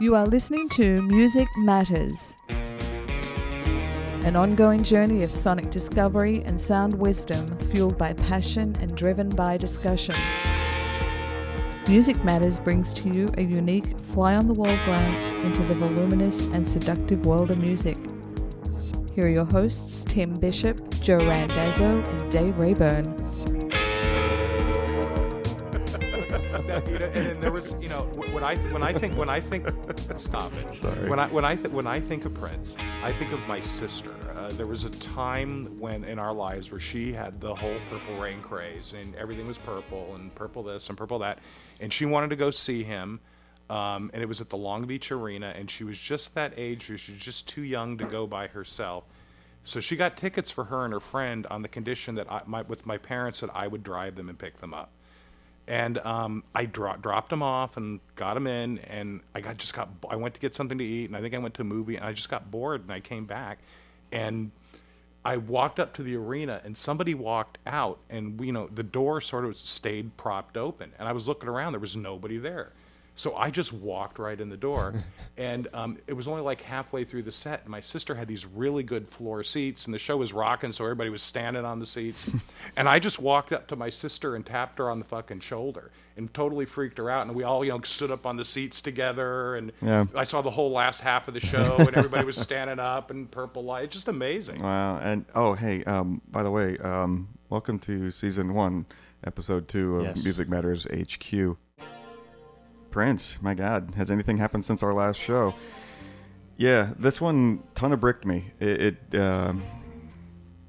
You are listening to Music Matters, an ongoing journey of sonic discovery and sound wisdom fueled by passion and driven by discussion. Music Matters brings to you a unique, fly on the wall glance into the voluminous and seductive world of music. Here are your hosts, Tim Bishop, Joe Randazzo, and Dave Rayburn. Now, you know, and, then there was, you know, when I when I think when I think, stop it. Sorry. When I when I th- when I think of Prince, I think of my sister. Uh, there was a time when in our lives where she had the whole Purple Rain craze, and everything was purple and purple this and purple that, and she wanted to go see him. Um, and it was at the Long Beach Arena, and she was just that age where she was just too young to go by herself. So she got tickets for her and her friend on the condition that I, my, with my parents that I would drive them and pick them up and um, I dro- dropped him off and got him in, and I got just got I went to get something to eat, and I think I went to a movie, and I just got bored, and I came back, and I walked up to the arena, and somebody walked out, and you know the door sort of stayed propped open, and I was looking around, there was nobody there. So I just walked right in the door, and um, it was only like halfway through the set. And my sister had these really good floor seats, and the show was rocking, so everybody was standing on the seats. and I just walked up to my sister and tapped her on the fucking shoulder, and totally freaked her out. And we all, you know, stood up on the seats together, and Yeah. I saw the whole last half of the show, and everybody was standing up and purple light, just amazing. Wow. And oh, hey, um, by the way, um, welcome to season one, episode two of Yes. Music Matters HQ. Prince, my God, has anything happened since our last show? Yeah, this one ton of bricked me. It, it um,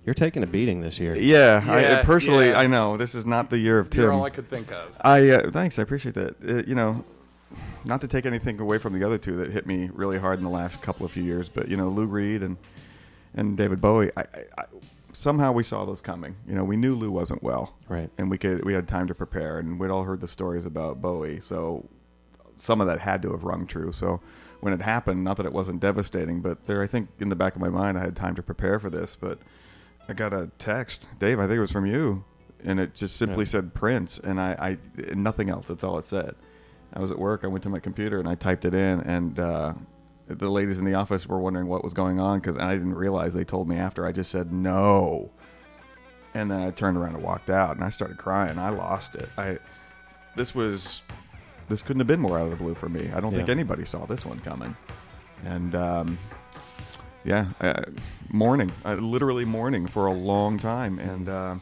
You're taking a beating this year. yeah, I, personally, yeah. I know this is not the year of Tim. You're all I could think of. I uh, thanks, I appreciate that. Uh, you know, not to take anything away from the other two that hit me really hard in the last couple of few years, but you know, Lou Reed and and David Bowie. I, I, I somehow we saw those coming. You know, we knew Lou wasn't well, Right. And we could we had time to prepare, and we'd all heard the stories about Bowie, so some of that had to have rung true. So when it happened, not that it wasn't devastating, but there, I think in the back of my mind, I had time to prepare for this. But I got a text, Dave. I think it was from you, and it just simply Yeah. said Prince, and I, I and nothing else. That's all it said. I was at work. I went to my computer and I typed it in, and uh, the ladies in the office were wondering what was going on because I didn't realize they told me after. I just said no, and then I turned around and walked out, and I started crying. I lost it. I this was this couldn't have been more out of the blue for me. I don't think anybody saw this one coming, and um, yeah, uh, mourning, uh, literally mourning for a long time, and. Uh,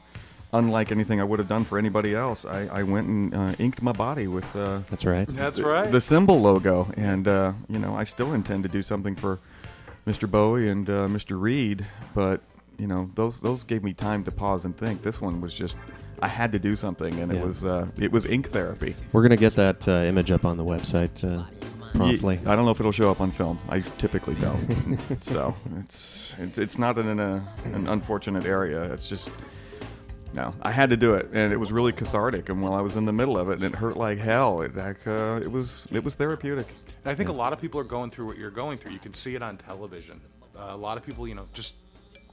Unlike anything I would have done for anybody else, I, I went and uh, inked my body with uh, That's right. That's right. The symbol logo, and uh, you know, I still intend to do something for Mr. Bowie and uh, Mr. Reed, but you know, those those gave me time to pause and think. This one was just, I had to do something, and it was uh, it was ink therapy. We're gonna get that uh, image up on the website uh, promptly. Ye- I don't know if it'll show up on film. I typically don't. so it's it's, it's not in a, an unfortunate area. It's just. No, I had to do it, and it was really cathartic. And while I was in the middle of it, and it hurt like hell, it like, uh, it was it was therapeutic. And I think a lot of people are going through what you're going through. You can see it on television. Uh, a lot of people, you know, just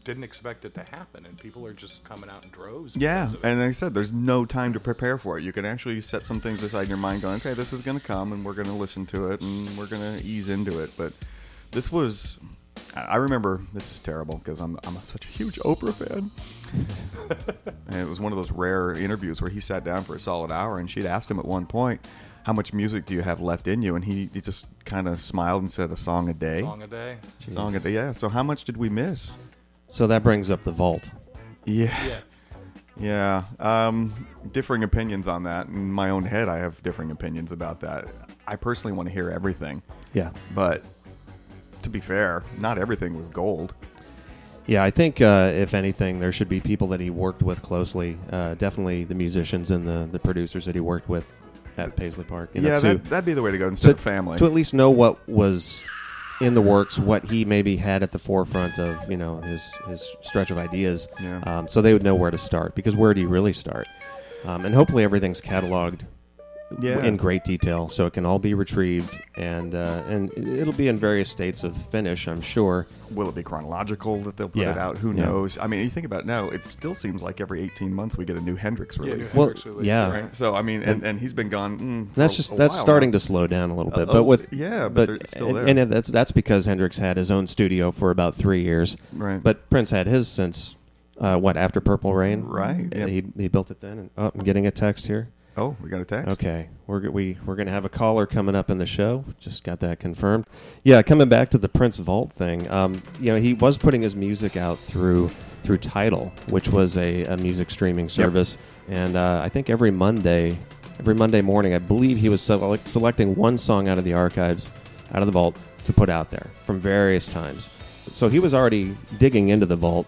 didn't expect it to happen, and people are just coming out in droves. Yeah, because of it. and like I said, there's no time to prepare for it. You can actually set some things aside in your mind, going, "Okay, this is going to come, and we're going to listen to it, and we're going to ease into it." But this was, I remember. This is terrible because I'm I'm such a huge Oprah fan, and it was one of those rare interviews where he sat down for a solid hour, and she'd asked him at one point, "How much music do you have left in you?" And he, he just kind of smiled and said, "A song a day." song a day. Song a day. Yeah. So how much did we miss? So that brings up the vault. Yeah. Yeah. Yeah, um, differing opinions on that. In my own head, I have differing opinions about that. I personally want to hear everything, Yeah. but to be fair, not everything was gold. Yeah, I think uh, if anything, there should be people that he worked with closely. Uh, definitely the musicians and the, the producers that he worked with at Paisley Park. You know, yeah, to, that, that'd be the way to go instead to, of family. to at least know what was in the works, what he maybe had at the forefront of you know his his stretch of ideas. Yeah. Um, so they would know where to start because where do you really start? Um, and hopefully everything's cataloged Yeah. in great detail, so it can all be retrieved, and uh, and it'll be in various states of finish, I'm sure. Will it be chronological that they'll put Yeah. it out? Who Yeah. knows? I mean, you think about it now, it still seems like every 18 months we get a new Hendrix Yeah, New release. Well, Hendrix release, yeah. Right? So, I mean, and, and he's been gone. Mm, That's a- just a that's while starting now. to slow down a little bit, Uh, but oh, with yeah, but they're still and, there. and that's that's because Hendrix had his own studio for about three years, Right. But Prince had his since uh, what after Purple Rain, Right, yep. He he built it then. And, oh, I'm getting a text here. Oh, we got a text. Okay, we're we we're gonna have a caller coming up in the show. Just got that confirmed. Yeah, coming back to the Prince Vault thing. Um, you know, he was putting his music out through through Tidal, which was a, a music streaming service, and uh, I think every Monday, every Monday morning, I believe he was select, selecting one song out of the archives, out of the vault, to put out there from various times. So he was already digging into the vault.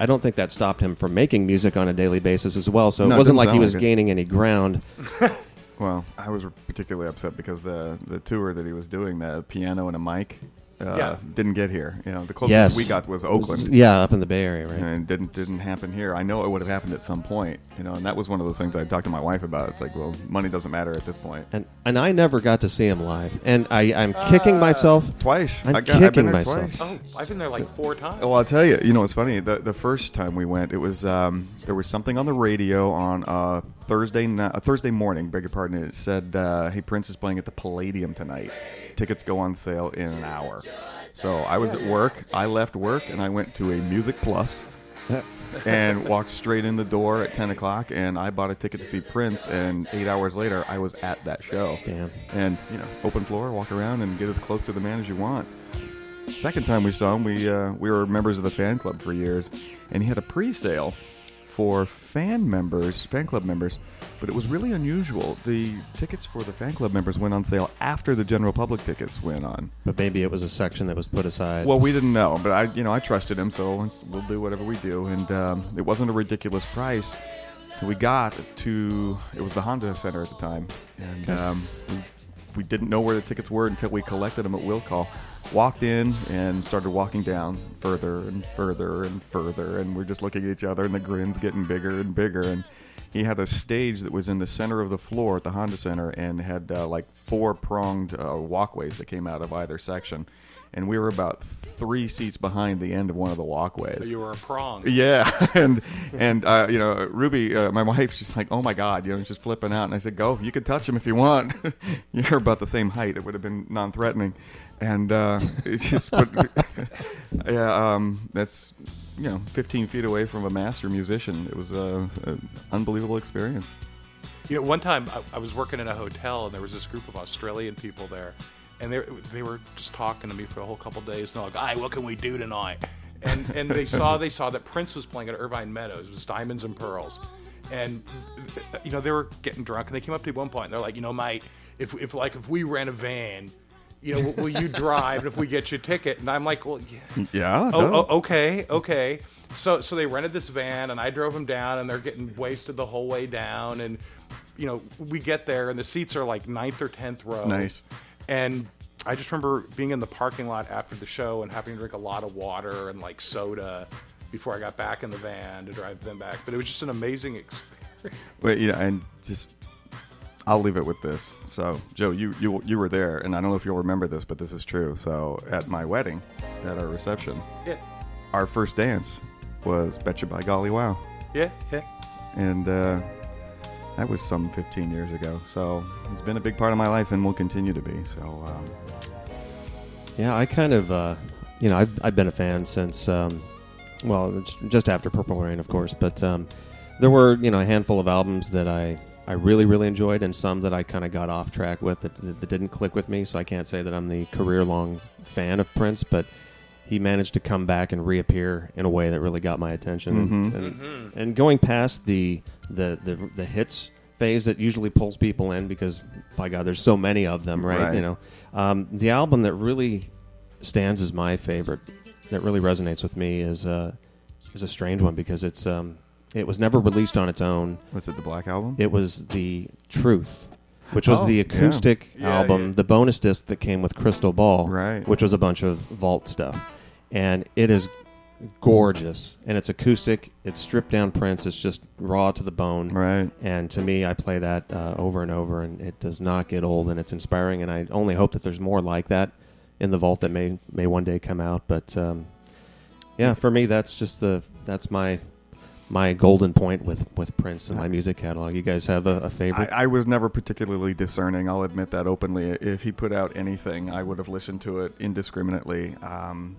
I don't think that stopped him from making music on a daily basis as well. So No, it it wasn't like he sound was like it. gaining any ground. Well, I was particularly upset because the the tour that he was doing, the piano and a mic, uh, Yeah. didn't get here. You know, the closest Yes. we got was Oakland. Yeah, up in the Bay Area, right? And it didn't didn't happen here. I know it would have happened at some point, you know, and that was one of those things I talked to my wife about. It's like, well, money doesn't matter at this point. And and I never got to see him live, and I I'm kicking myself. Twice, I'm I got, I've been kicking there myself. twice. Oh, I've been there like four times. Well, I'll tell you. You know, it's funny. The the first time we went, it was um, there was something on the radio on uh, Thursday uh, Thursday morning. Beg your pardon. It said, uh, "Hey, Prince is playing at the Palladium tonight. Tickets go on sale in an hour." So I was at work. I left work and I went to a Music Plus and walked straight in the door at 10 o'clock. And I bought a ticket to see Prince. And eight hours later, I was at that show. Damn. And you know, open floor, walk around, and get as close to the man as you want. Second time we saw him, we uh, we were members of the fan club for years, and he had a pre-sale for fan members, fan club members, but it was really unusual. The tickets for the fan club members went on sale after the general public tickets went on. But maybe it was a section that was put aside. Well, we didn't know, but I, you know, I trusted him, so we'll do whatever we do. And um, it wasn't a ridiculous price. So we got to it was the Honda Center at the time, and um, we, we didn't know where the tickets were until we collected them at will call. Walked in and started walking down further and further and further, and we're just looking at each other, and the grins getting bigger and bigger. And he had a stage that was in the center of the floor at the Honda Center, and had uh, like four pronged uh, walkways that came out of either section. And we were about three seats behind the end of one of the walkways. You were a prong. Yeah, and and uh, you know, Ruby, uh, my wife, she's like, "Oh my God," you know, she's flipping out, and I said, "Go, you can touch him if you want. You're about the same height. It would have been non-threatening." And uh, just, put, yeah, um, that's you know, 15 feet away from a master musician. It was a, an unbelievable experience. You know, one time I, I was working in a hotel and there was this group of Australian people there, and they they were just talking to me for a whole couple days. And they're like, "Hey, what can we do tonight?" And and they saw they saw that Prince was playing at Irvine Meadows. It was Diamonds and Pearls, and you know they were getting drunk. And they came up to me at one point. And they're like, "You know, mate, if if like if we ran a van." You know, will, you drive if we get you a ticket? And I'm like, well, yeah, Yeah. Oh, no. oh, okay, okay. So, so they rented this van, and I drove them down, and they're getting wasted the whole way down. And you know, we get there, and the seats are like ninth or tenth row. Nice. And I just remember being in the parking lot after the show and having to drink a lot of water and like soda before I got back in the van to drive them back. But it was just an amazing experience. But you know, and just I'll leave it with this. So, Joe, you you you were there, and I don't know if you'll remember this, but this is true. So, at my wedding, at our reception, Yeah, our first dance was "Betcha by Golly Wow," yeah, yeah. and uh, that was some 15 years ago. So, it's been a big part of my life, and will continue to be. So, um, Yeah, I kind of, uh, you know, I've, I've been a fan since, um, well, just after Purple Rain, of course. But um, there were, you know, a handful of albums that I, I really, really enjoyed, and some that I kind of got off track with that, that, that didn't click with me. So I can't say that I'm the career long fan of Prince, but he managed to come back and reappear in a way that really got my attention. Mhm. And, and going past the, the, the, the hits phase that usually pulls people in because, by God, there's so many of them, right? Right. You know, um, the album that really stands as my favorite, that really resonates with me, is uh, is a strange one because it's um, it was never released on its own. was it the Black Album? It was the Truth, which was Oh, the acoustic Yeah, album, yeah. the bonus disc that came with Crystal Ball, Right. which was a bunch of vault stuff, and it is gorgeous, and it's acoustic. It's stripped down Prince. It's just raw to the bone. Right. And to me, I play that uh, over and over, and it does not get old, and it's inspiring. And I only hope that there's more like that in the vault that may may one day come out. But um, yeah, for me, that's just the that's my my golden point with with Prince and my music catalog. You guys have a favorite? I was never particularly discerning. I'll admit that openly. If he put out anything, I would have listened to it indiscriminately. Um,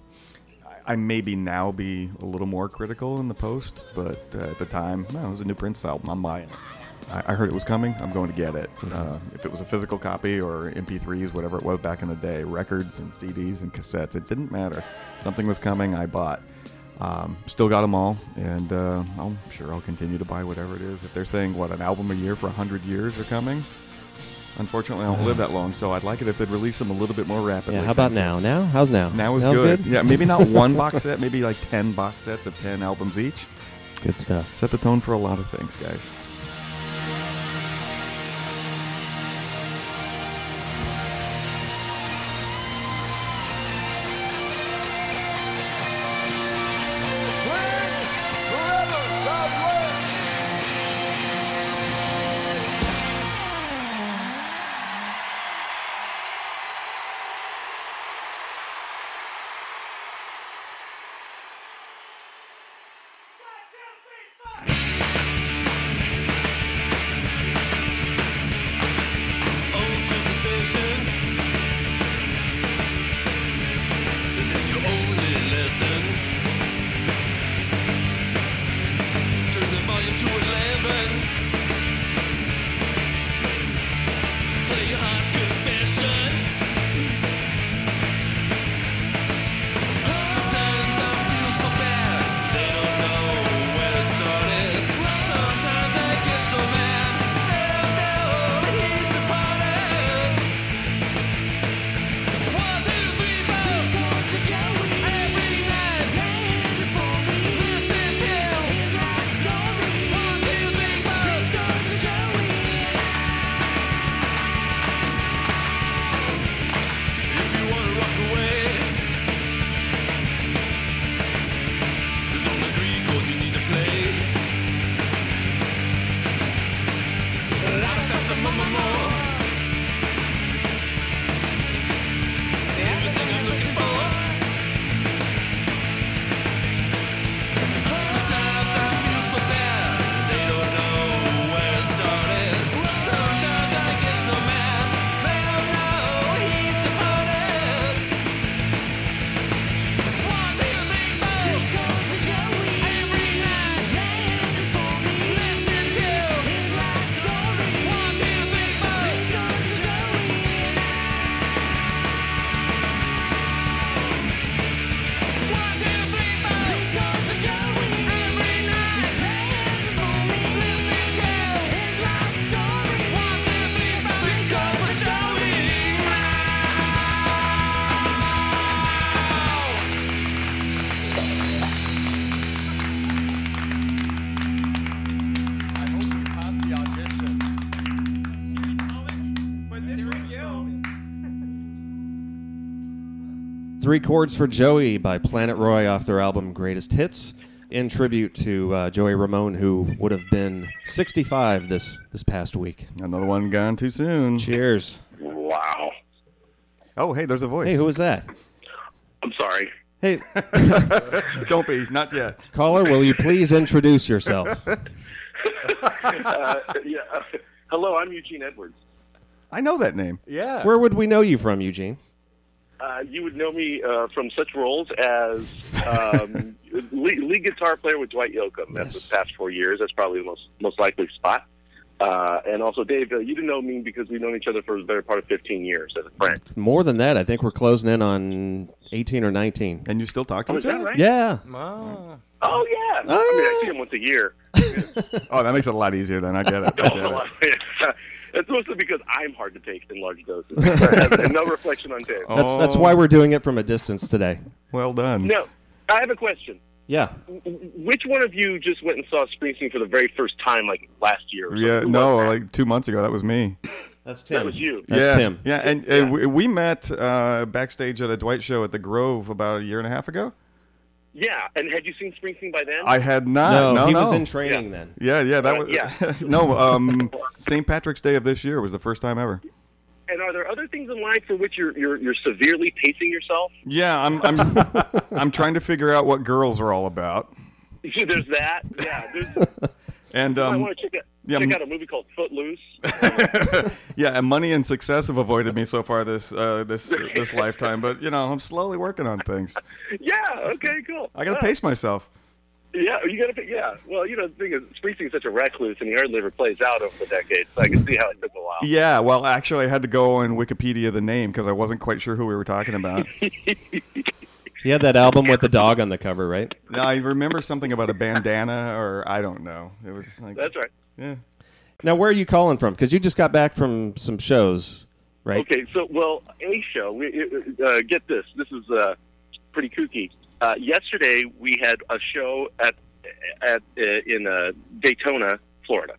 I, I maybe now be a little more critical in the post, but uh, at the time, no, it was a new Prince album. I'm buying it. I, I heard it was coming. I'm going to get it. Uh, if it was a physical copy or MP3s, whatever it was back in the day, records and CDs and cassettes, it didn't matter. Something was coming. I bought. Um, still got them all, and uh, I'm sure I'll continue to buy whatever it is. If they're saying what an album a year for hundred years are coming, unfortunately I don't live that long, so I'd like it if they'd release them a little bit more rapidly. yeah. How about now? Now? How's now? Now is Now's good. Yeah, maybe not one box set, maybe like ten box sets of ten albums each. Good stuff. Set the tone for a lot of things, guys. Three chords for Joey by Planet Roy off their album Greatest Hits, in tribute to uh, Joey Ramone, who would have been 65 this this past week. Another one gone too soon. Cheers. Wow. Oh, hey, there's a voice. Hey, who was that? I'm sorry. Hey, Don't be, not yet. caller, will you please introduce yourself? Uh, yeah. hello, I'm Eugene Edwards. I know that name. Yeah. Where would we know you from, Eugene? Uh, you would know me uh, from such roles as um, lead, lead guitar player with Dwight Yoakam. That's Yes. the past four years. That's probably the most most likely spot. Uh, and also, Dave, uh, you didn't know me because we've known each other for the better part of 15 years as a friend. More than that, I think we're closing in on 18 or 19. And you still talk to Oh, him? is right? Yeah. Ah. Oh, yeah. I mean, I see him once a year. Oh, that makes it a lot easier then. I get it. I get it. It's mostly because I'm hard to take in large doses. and no reflection on Dave. That's that's Oh. why we're doing it from a distance today. Well done. No, I have a question. Yeah. Which one of you just went and saw Springsteen for the very first time, like last year? Or Yeah, something? No, that? like two months ago, that was me. That's Tim. That was you. That's yeah, Tim. Yeah, and uh, we, we met uh, backstage at a Dwight show at the Grove about a year and a half ago. Yeah, and had you seen Springsteen by then? I had not. no, No, he no. was in training then. Yeah, yeah, that Uh, was. yeah. no, um, St. Patrick's Day of this year was the first time ever. and are there other things in life for which you're you're, you're severely pacing yourself? Yeah, I'm, I'm, I'm trying to figure out what girls are all about, there's that. Yeah, there's. and I um, want to check out yeah, check m- out a movie called Footloose. yeah, and money and success have avoided me so far this, uh, this, this lifetime. But you know, I'm slowly working on things. yeah. Okay. Cool. I gotta Yeah. pace myself. Yeah, you got to. Yeah. Well, you know, the thing is, Springsteen's such a recluse, and he hardly ever plays out over the decades. So I can see how it took a while. Yeah, well, actually, I had to go on Wikipedia the name because I wasn't quite sure who we were talking about. He had that album with the dog on the cover, right? Now, I remember something about a bandana, or I don't know. It was like, That's right. Yeah. Now, where are you calling from? Because you just got back from some shows, right? Okay, so well, a show. We, uh, get this. This is uh, pretty kooky. Uh, yesterday we had a show at at uh, in uh, Daytona, Florida.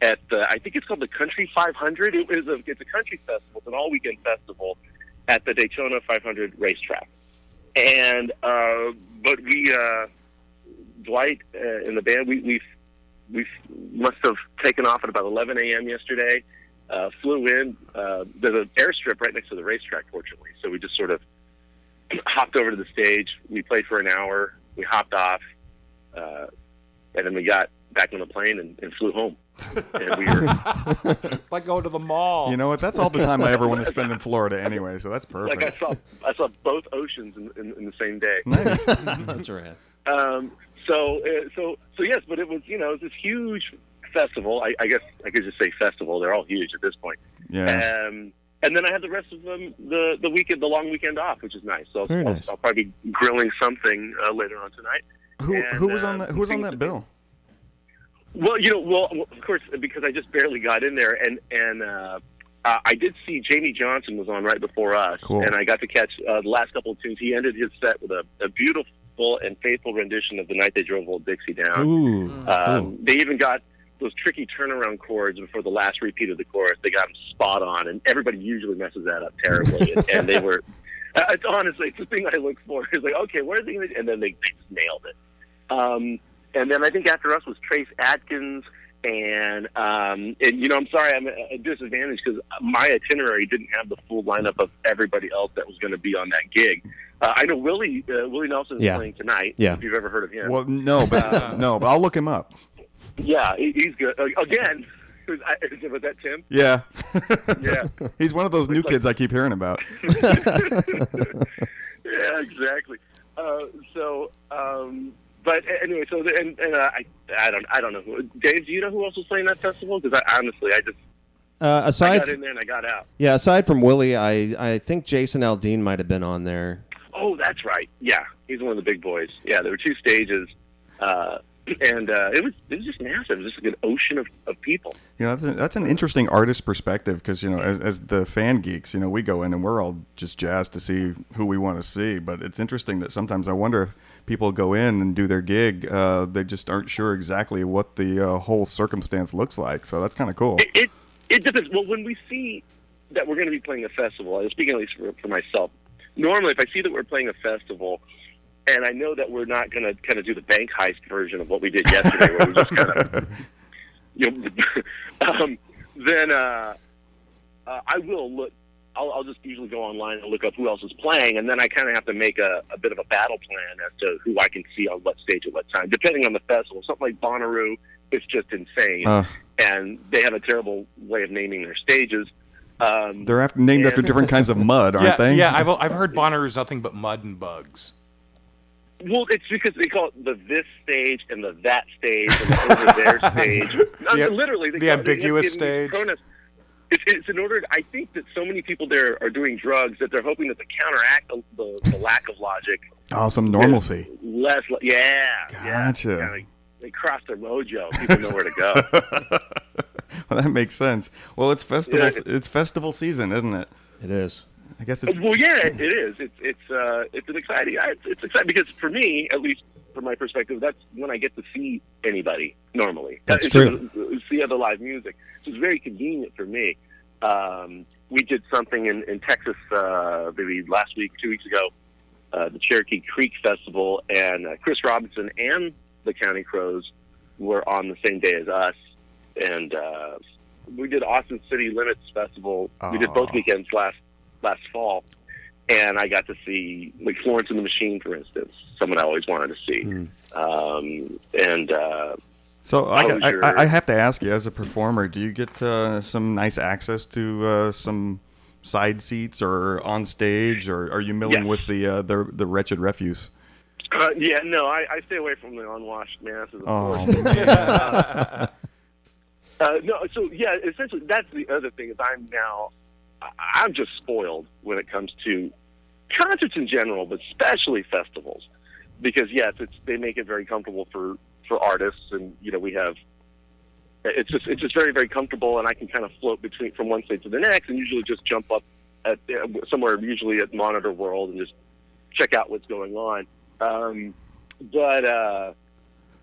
At the, I think it's called the Country 500. It is a it's a country festival. It's an all weekend festival at the Daytona 500 racetrack. And uh, but we uh, Dwight in the band we we we must have taken off at about 11 a.m. yesterday uh, flew in. Uh, there's an airstrip right next to the racetrack, fortunately. So we just sort of hopped over to the stage. We played for an hour. We hopped off, uh, and then we got back on the plane and, and flew home. And we were like going to the mall. You know what? That's all the time I ever want to spend in Florida anyway, so that's perfect. like I saw I saw both oceans in, in, in the same day. Nice. That's right. Um, so uh, so so yes, but it was you know it was this huge festival. I, I guess I could just say festival. They're all huge at this point. Yeah. Um, and then I had the rest of them the the weekend, the long weekend off, which is nice. So Very I'll, nice. I'll probably be grilling something uh, later on tonight. Who and, who was uh, on that? Who was on that bill? Well, you know, well, of course, because I just barely got in there, and and uh, uh, I did see Jamey Johnson was on right before us, Cool. and I got to catch uh, the last couple of tunes. He ended his set with a, a beautiful and faithful rendition of "The Night They Drove Old Dixie Down." Ooh. Um, they even got those tricky turnaround chords before the last repeat of the chorus. They got them spot on, and everybody usually messes that up terribly. and, and they were, uh, it's honestly, it's the thing I look for. Is like, okay, where are they going to, and then they, they just nailed it. Um, and then I think after us was Trace Adkins. And um, and you know, I'm sorry, I'm at a disadvantage because my itinerary didn't have the full lineup of everybody else that was going to be on that gig. Uh, I know Willie uh, Willie Nelson is Yeah. playing tonight. Yeah. if you've ever heard of him. Well, no, but no, but I'll look him up. Yeah, he, he's good. Uh, again, was, I, was that Tim? Yeah. Yeah. He's one of those new like- kids I keep hearing about. yeah, exactly. Uh, so, um, but anyway, so the, and, and uh, I, I don't, I don't know who. Dave, do you know who else was playing that festival? Because I honestly, I just Uh, I aside, got in there and I got out. yeah, aside from Willie, I I think Jason Aldean might have been on there. Oh, that's right. Yeah, he's one of the big boys. Yeah, there were two stages, uh, and uh, it was it was just massive. It was just like an ocean of, of people. You know, that's, that's an interesting artist perspective because you know, as, as the fan geeks, you know, we go in and we're all just jazzed to see who we want to see. But it's interesting that sometimes I wonder if people go in and do their gig, uh, they just aren't sure exactly what the uh, whole circumstance looks like. So that's kind of cool. It, it it depends. Well, when we see that we're going to be playing a festival, speaking at least for, for myself. Normally, if I see that we're playing a festival, and I know that we're not going to kind of do the bank heist version of what we did yesterday, where we just kind of, you know, um, then uh, uh, I will look. I'll, I'll just usually go online and look up who else is playing, and then I kind of have to make a, a bit of a battle plan as to who I can see on what stage at what time, depending on the festival. Something like Bonnaroo is just insane Uh, and they have a terrible way of naming their stages. Um, they're after, named after different kinds of mud, aren't yeah, they? yeah. I've I've heard Bonner is nothing but mud and bugs. Well, it's because they call it the this stage and the that stage and the over there stage. No, The- uh, literally, they the call- they have ambiguous given stage. It's, it's in order. I think that so many people there are doing drugs that they're hoping that to counteract the, the, the lack of logic. Oh, some normalcy. Less, yeah, Gotcha. yeah. yeah they, they cross their mojo. People know where to go. well, that makes sense. Well, it's festival. Yeah. It's festival season, isn't it? It is. I guess it's Well, yeah, it is. It's it's uh, it's an exciting. It's, it's exciting because for me, at least from my perspective, that's when I get to see anybody normally. That's Uh, true. to See other live music, so it's very convenient for me. Um, we did something in in Texas uh, maybe last week, two weeks ago, uh, the Cherokee Creek Festival, and uh, Chris Robinson and the Counting Crows were on the same day as us, and uh, we did Austin City Limits Festival. We did both weekends last last fall, and I got to see like Florence and the Machine, for instance, someone I always wanted to see, um, and. Uh, So I, got- your- I, I have to ask you, as a performer, do you get uh, some nice access to uh, some side seats or on stage, or are you milling Yes. with the uh, the the wretched refuse? Uh, yeah, no, I, I stay away from the unwashed masses. Of Oh. Uh, no, so yeah, essentially that's the other thing is I'm now I'm just spoiled when it comes to concerts in general, but especially festivals, because yes, it's they make it very comfortable for for artists, and you know we have it's just it's just very very comfortable, and I can kind of float between from one stage to the next, and usually just jump up at somewhere usually at Monitor World and just check out what's going on. Um, but uh,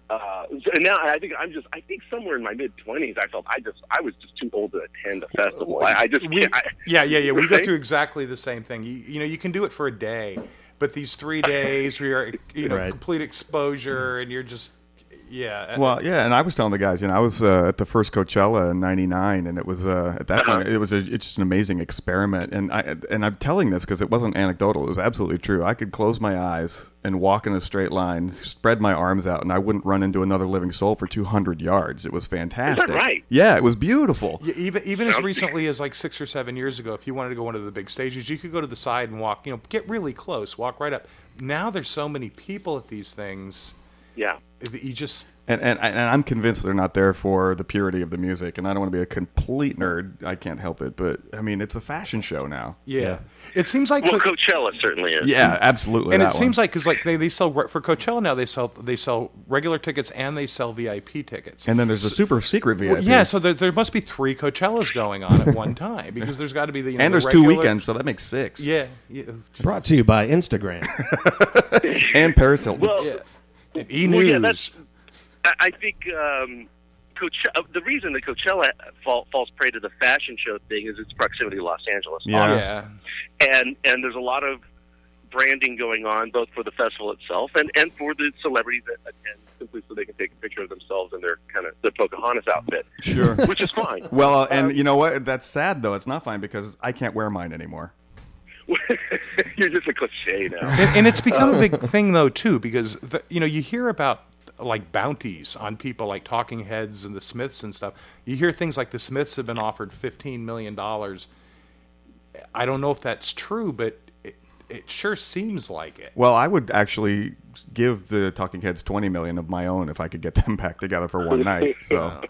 uh, and now I think I'm just I think somewhere in my mid twenties I felt I just I was just too old to attend a festival. I, I just We- can't. I, yeah, yeah, yeah. We go through exactly the same thing. You, you know, you can do it for a day, but these three days where you're, you know, Right. complete exposure and you're just, yeah. Well, yeah, and I was telling the guys, you know, I was uh, at the first Coachella in '99, and it was uh, at that Uh-huh. point it was a, it's just an amazing experiment, and I and I'm telling this because it wasn't anecdotal; it was absolutely true. I could close my eyes and walk in a straight line, spread my arms out, and I wouldn't run into another living soul for 200 yards. It was fantastic. right? Yeah, it was beautiful. Yeah, even even as recently as like six or seven years ago, if you wanted to go one of the big stages, you could go to the side and walk. You know, get really close, walk right up. Now there's so many people at these things yeah. you just And, and and I'm convinced they're not there for the purity of the music. And I don't want to be a complete nerd. I can't help it, but I mean, it's a fashion show now. yeah. Yeah. It seems like Well, Co- Coachella certainly is. Yeah, absolutely. and that it seems like because like they, they sell for Coachella now they sell they sell regular tickets and they sell VIP tickets. And then there's a super secret VIP. Well, yeah, so there, there must be three Coachellas going on at one time because there's got to be the you know, and the there's two weekends, so that makes six. Yeah, yeah, Brought to you by Instagram. And Paris Hilton. Well, yeah. And E Well, yeah, that's. I I think um, Coachella, uh, the reason that Coachella fall, falls prey to the fashion show thing is its proximity to Los Angeles. Yeah. yeah. and and there's a lot of branding going on both for the festival itself and and for the celebrities that attend simply so they can take a picture of themselves in their kind of the Pocahontas outfit, sure. which is fine. Well, uh, and Um, you know what? That's sad though. It's not fine because I can't wear mine anymore. You're just a cliche now. and, and it's become a big uh, thing though too because the, you know you hear about like bounties on people like Talking Heads and the Smiths and stuff. You hear things like the Smiths have been offered fifteen million dollars. I don't know if that's true, but it, it sure seems like it. Well, I would actually give the Talking Heads 20 million of my own if I could get them back together for one night. So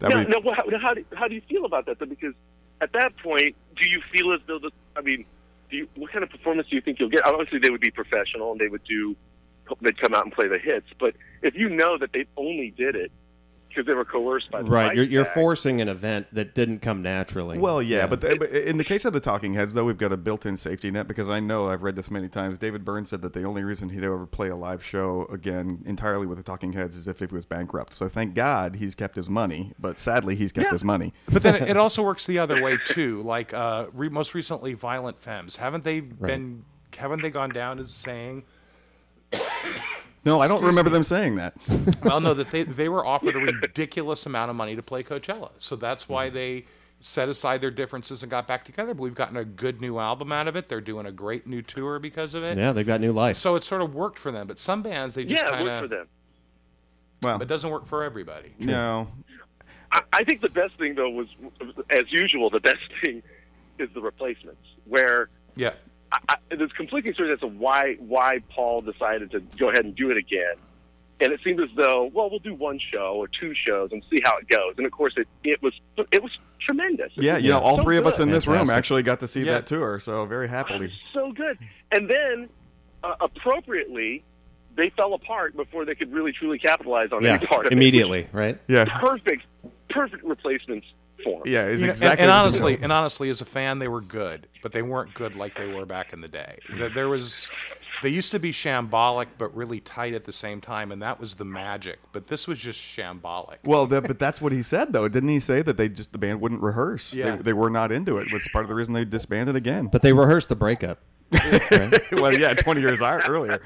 Now, would now, how, how, do, how do you feel about that? Though? Because at that point, do you feel as though the? I mean, do you, what kind of performance do you think you'll get? Obviously, they would be professional and they would do. They'd come out and play the hits. But if you know that they only did it because they were coerced by the right. You're, you're forcing an event that didn't come naturally. Well, yeah, But, the, but in the case of the Talking Heads, though, we've got a built-in safety net because I know I've read this many times. David Byrne said that the only reason he'd ever play a live show again entirely with the Talking Heads is if he was bankrupt. So thank God he's kept his money, but sadly he's kept Yeah. his money. But then it, it also works the other way too. Like uh, re- most recently, Violent Femmes haven't they been? Haven't they gone down as saying? No, I don't remember them saying that. Well, no, that they they were offered a ridiculous amount of money to play Coachella, so that's why mm-hmm. they set aside their differences and got back together. But we've gotten a good new album out of it. They're doing a great new tour because of it. yeah, they've got new life. So it sort of worked for them. But some bands they just yeah, it kind worked for them. Well, It doesn't work for everybody. no. I, I think the best thing though was, as usual, the best thing is the replacements, where Yeah. I, I, there's conflicting stories as to why why Paul decided to go ahead and do it again. And it seemed as though, well, we'll do one show or two shows and see how it goes. And of course, it, it was it was tremendous. It Yeah, was you know, all so three of us in this room actually got to see Yeah. that tour, so very happily. so good. And then, uh, appropriately, they fell apart before they could really truly capitalize on yeah, any part of it. immediately, right? Yeah. Perfect, perfect replacements for 'em. yeah, it's You know, and- exactly. and, what you honestly, and honestly, as a fan, they were good, but they weren't good like they were back in the day. There- There was, they used to be shambolic, but really tight at the same time, and that was the magic. But this was just shambolic. Well, that, but that's what he said, though. Didn't he say that they just the band wouldn't rehearse? Yeah. They, they were not into it. Was part of the reason they disbanded again. But they rehearsed the breakup. well, yeah, 20 years earlier.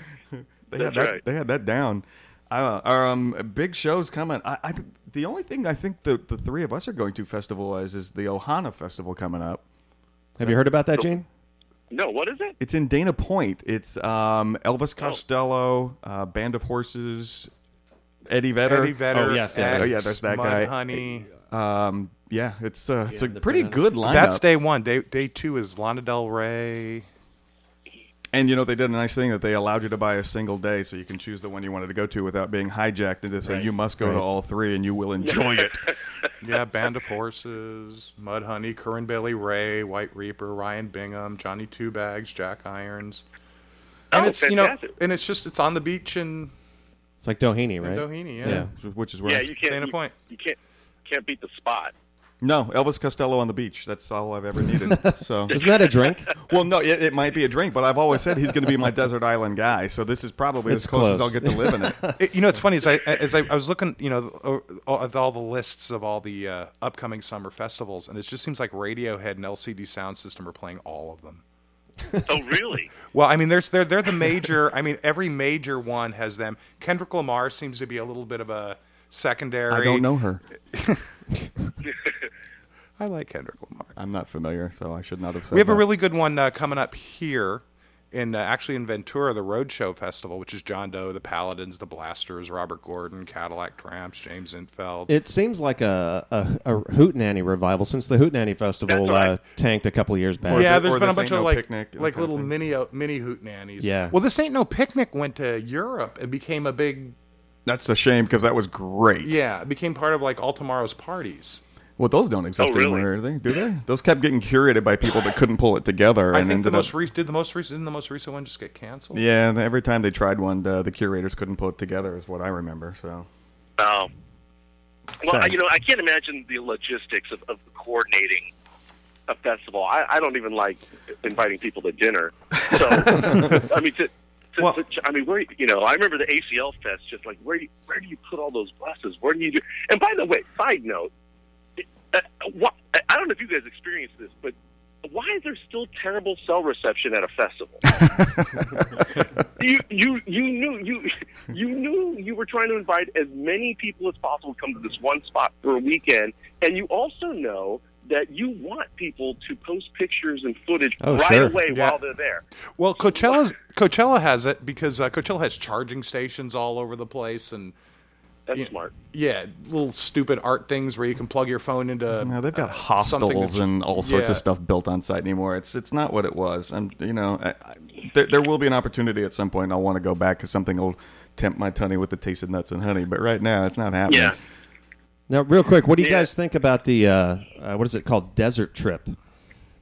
They had that. right. They had that down. Uh, um, big shows coming. I, I, the only thing I think the the three of us are going to festival wise is the Ohana Festival coming up. Have you heard about that, Gene? No, what is it? It's in Dana Point. It's um, Elvis Costello, uh, Band of Horses, Eddie Vedder. Eddie Vedder. Oh, yes, yeah. X, Oh, yeah, there's that Mud guy. Honey. Um, yeah, it's uh, it's a pretty Banana. good lineup. That's day one. Day day two is Lana Del Rey. And you know they did a nice thing that they allowed you to buy a single day, so you can choose the one you wanted to go to without being hijacked into say Right, you must go right. to all three and you will enjoy it. Yeah, Band of Horses, Mud Honey, Corinne Bailey Rae, White Reaper, Ryan Bingham, Johnny Two Bags, Jack Irons. Oh, and Oh, it's you know, and it's just it's on the beach and It's like Doheny, right? Doheny. Yeah. Yeah. Which is where Yeah, you can't. Dana you, Point. you can't can't beat the spot. No Elvis Costello on the beach. That's all I've ever needed. So Isn't that a drink? well, no, it, it might be a drink, but I've always said he's going to be my desert island guy. So this is probably It's as close, as close. I'll get to live in it. It- you know, it's funny as I as I, I was looking, you know, o- o- at all the lists of all the uh, upcoming summer festivals, and it just seems like Radiohead and LCD Soundsystem are playing all of them. Oh, really? Well, I mean, there's they're they're the major. I mean, every major one has them. Kendrick Lamar seems to be a little bit of a secondary. I don't know her. I like Kendrick Lamar. I'm not familiar, so I should not have said. We have a really good one uh, coming up here in uh, actually in Ventura, the Roadshow Festival, which is John Doe, the Paladins, the Blasters, Robert Gordon, Cadillac Tramps, James Intveld. It seems like a, a, a Hootenanny revival since the Hootenanny Festival That's right. uh, tanked a couple years back. Or yeah, the- there's or been a bunch Ain't of No like Picnic, like little thing. mini uh, mini hootenannies. Yeah. Well, this ain't no picnic went to Europe and became a big That's a shame because that was great. yeah, it became part of like All Tomorrow's parties. Well, those don't oh, exist Oh, really? anymore, do they? Do they? Those kept getting curated by people that couldn't pull it together, I and think the most up. re- did the most recent didn't the most recent one just get canceled. yeah, and every time they tried one, the, the curators couldn't pull it together, is what I remember. So Oh. Well, I, you know, I can't imagine the logistics of, of coordinating a festival. I, I don't even like inviting people to dinner. So, I mean, to, to, Well- to, I mean, where you know, I remember the ACL fest. Just like where do you, where do you put all those buses? Where do you do? And by the way, side note, uh, what, I don't know if you guys experienced this, but why is there still terrible cell reception at a festival? you you you knew you you knew you were trying to invite as many people as possible to come to this one spot for a weekend, and you also know that you want people to post pictures and footage Oh, right sure. away Yeah. while they're there. Well, Coachella's Coachella has it because uh, Coachella has charging stations all over the place and That's Yeah. smart. yeah, little stupid art things where you can plug your phone into. now they've got uh, hostels and all sorts yeah. of stuff built on site anymore. It's it's not what it was, and you know, I, I, there, there will be an opportunity at some point. I'll want to go back because something will tempt my tummy with the taste of nuts and honey. But right now, it's not happening. Yeah. Now, real quick, what do you Yeah. guys think about the uh, uh, what is it called, Desert Trip,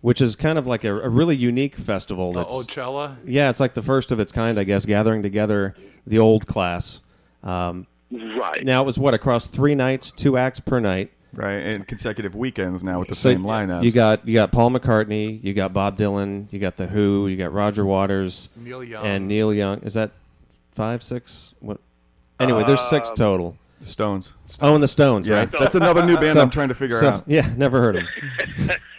which is kind of like a, a really unique festival. That's Coachella. yeah, it's like the first of its kind, I guess, gathering together the old class. Um, Right. now it was what across three nights, two acts per night. right. And consecutive weekends now with the So same lineup. You got you got Paul McCartney, you got Bob Dylan, you got the Who, you got Roger Waters, Neil Young. and Neil Young. Is that five, six? What? Anyway, there's six Um, total. the Stones. Oh, and the Stones, Yeah, right? that's another new band So- I'm trying to figure so, out. Yeah, never heard of them.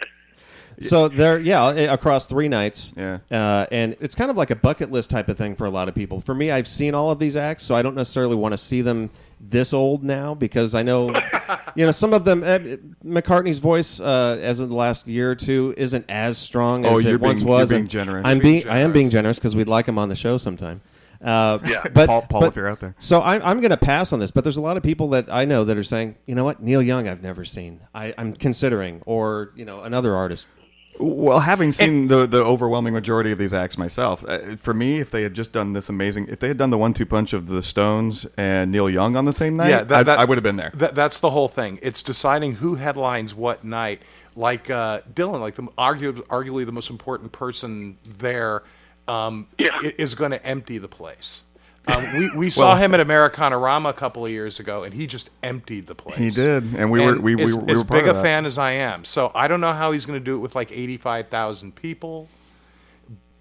so they're yeah across three nights. Yeah. uh, and it's kind of like a bucket list type of thing for a lot of people. For me, I've seen all of these acts, so I don't necessarily want to see them this old now because I know, you know, some of them. Uh, McCartney's voice, uh, as of the last year or two, isn't as strong as Oh, it you're once being- was. you're being generous. I'm being, being I am being generous. generous because we'd like him on the show sometime. Uh, Yeah. but Paul- Paul, but- if you're out there. so I'm, I'm going to pass on this, but there's a lot of people that I know that are saying, you know what, Neil Young, I've never seen. I, I'm considering, or you know, another artist. Well, having seen the the overwhelming majority of these acts myself, uh, for me, if they had just done this amazing, if they had done the one-two punch of the Stones and Neil Young on the same night, Yeah, that- I, that- I would have been there. That, that's the whole thing. It's deciding who headlines what night. Like uh, Dylan, like the argu- arguably the most important person there, um, Yeah. is going to empty the place. Um, we we saw him at Americanarama a couple of years ago, and he just emptied the place. He did, and we were- we- we as, were- we as were part big of a that. fan as I am. So I don't know how he's going to do it with like eighty five thousand people.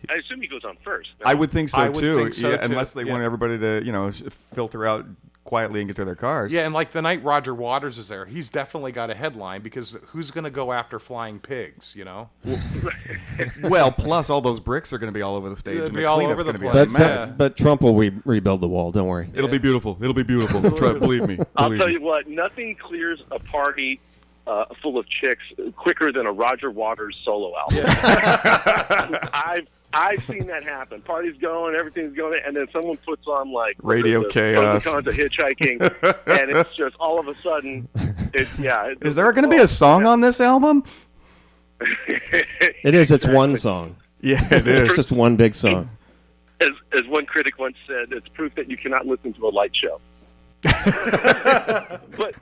I assume he goes on first. I would think so I would too. think so, yeah, too. unless they Yeah. want everybody to, you know, filter out quietly and get to their cars. Yeah, and like the night Roger Waters is there, he's definitely got a headline because who's going to go after flying pigs? You know, Well, plus all those bricks are going to be all over the stage. They'll and be the all over the gonna be a place. But, mess. but, but Trump will re- rebuild the wall. Don't worry. It'll be beautiful. It'll be beautiful. Try, believe me. I'll tell me. you what, nothing clears a party uh, full of chicks quicker than a Roger Waters solo album. I've I've seen that happen. Party's going, everything's going, and then someone puts on like Radio the, the chaos. Pros and Cons of hitchhiking, and it's just all of a sudden, it's yeah. It, Is there going to be a song on this album? It is. It's one song. Yeah, it is. It's just one big song. as as one critic once said, it's proof that you cannot listen to a light show. but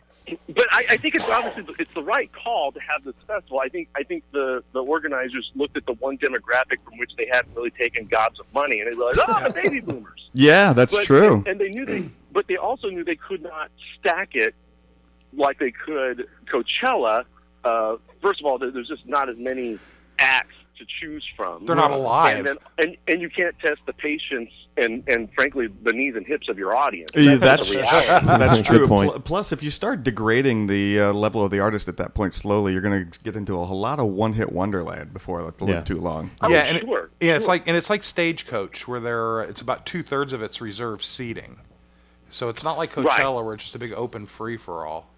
but I, I think it's obviously it's the right call to have this festival. I think I think the the organizers looked at the one demographic from which they hadn't really taken gobs of money, and they realized, oh, the baby boomers. Yeah, that's But, true. And they knew they, but they also knew they could not stack it like they could Coachella. Uh, first of all, there- there's just not as many acts to choose from. They're not alive. and, then, and and you can't test the patience and and frankly the knees and hips of your audience. Yeah, That's, that's the that's Good true. point. Plus, if you start degrading the uh, level of the artist at that point slowly, you're going to get into a whole lot of one-hit wonderland before like, Yeah. live too long. Oh, yeah, and it- sure, yeah, it's like and it's like Stagecoach where there it's about two thirds of it's reserved seating, so it's not like Coachella where it's just a big open free for all.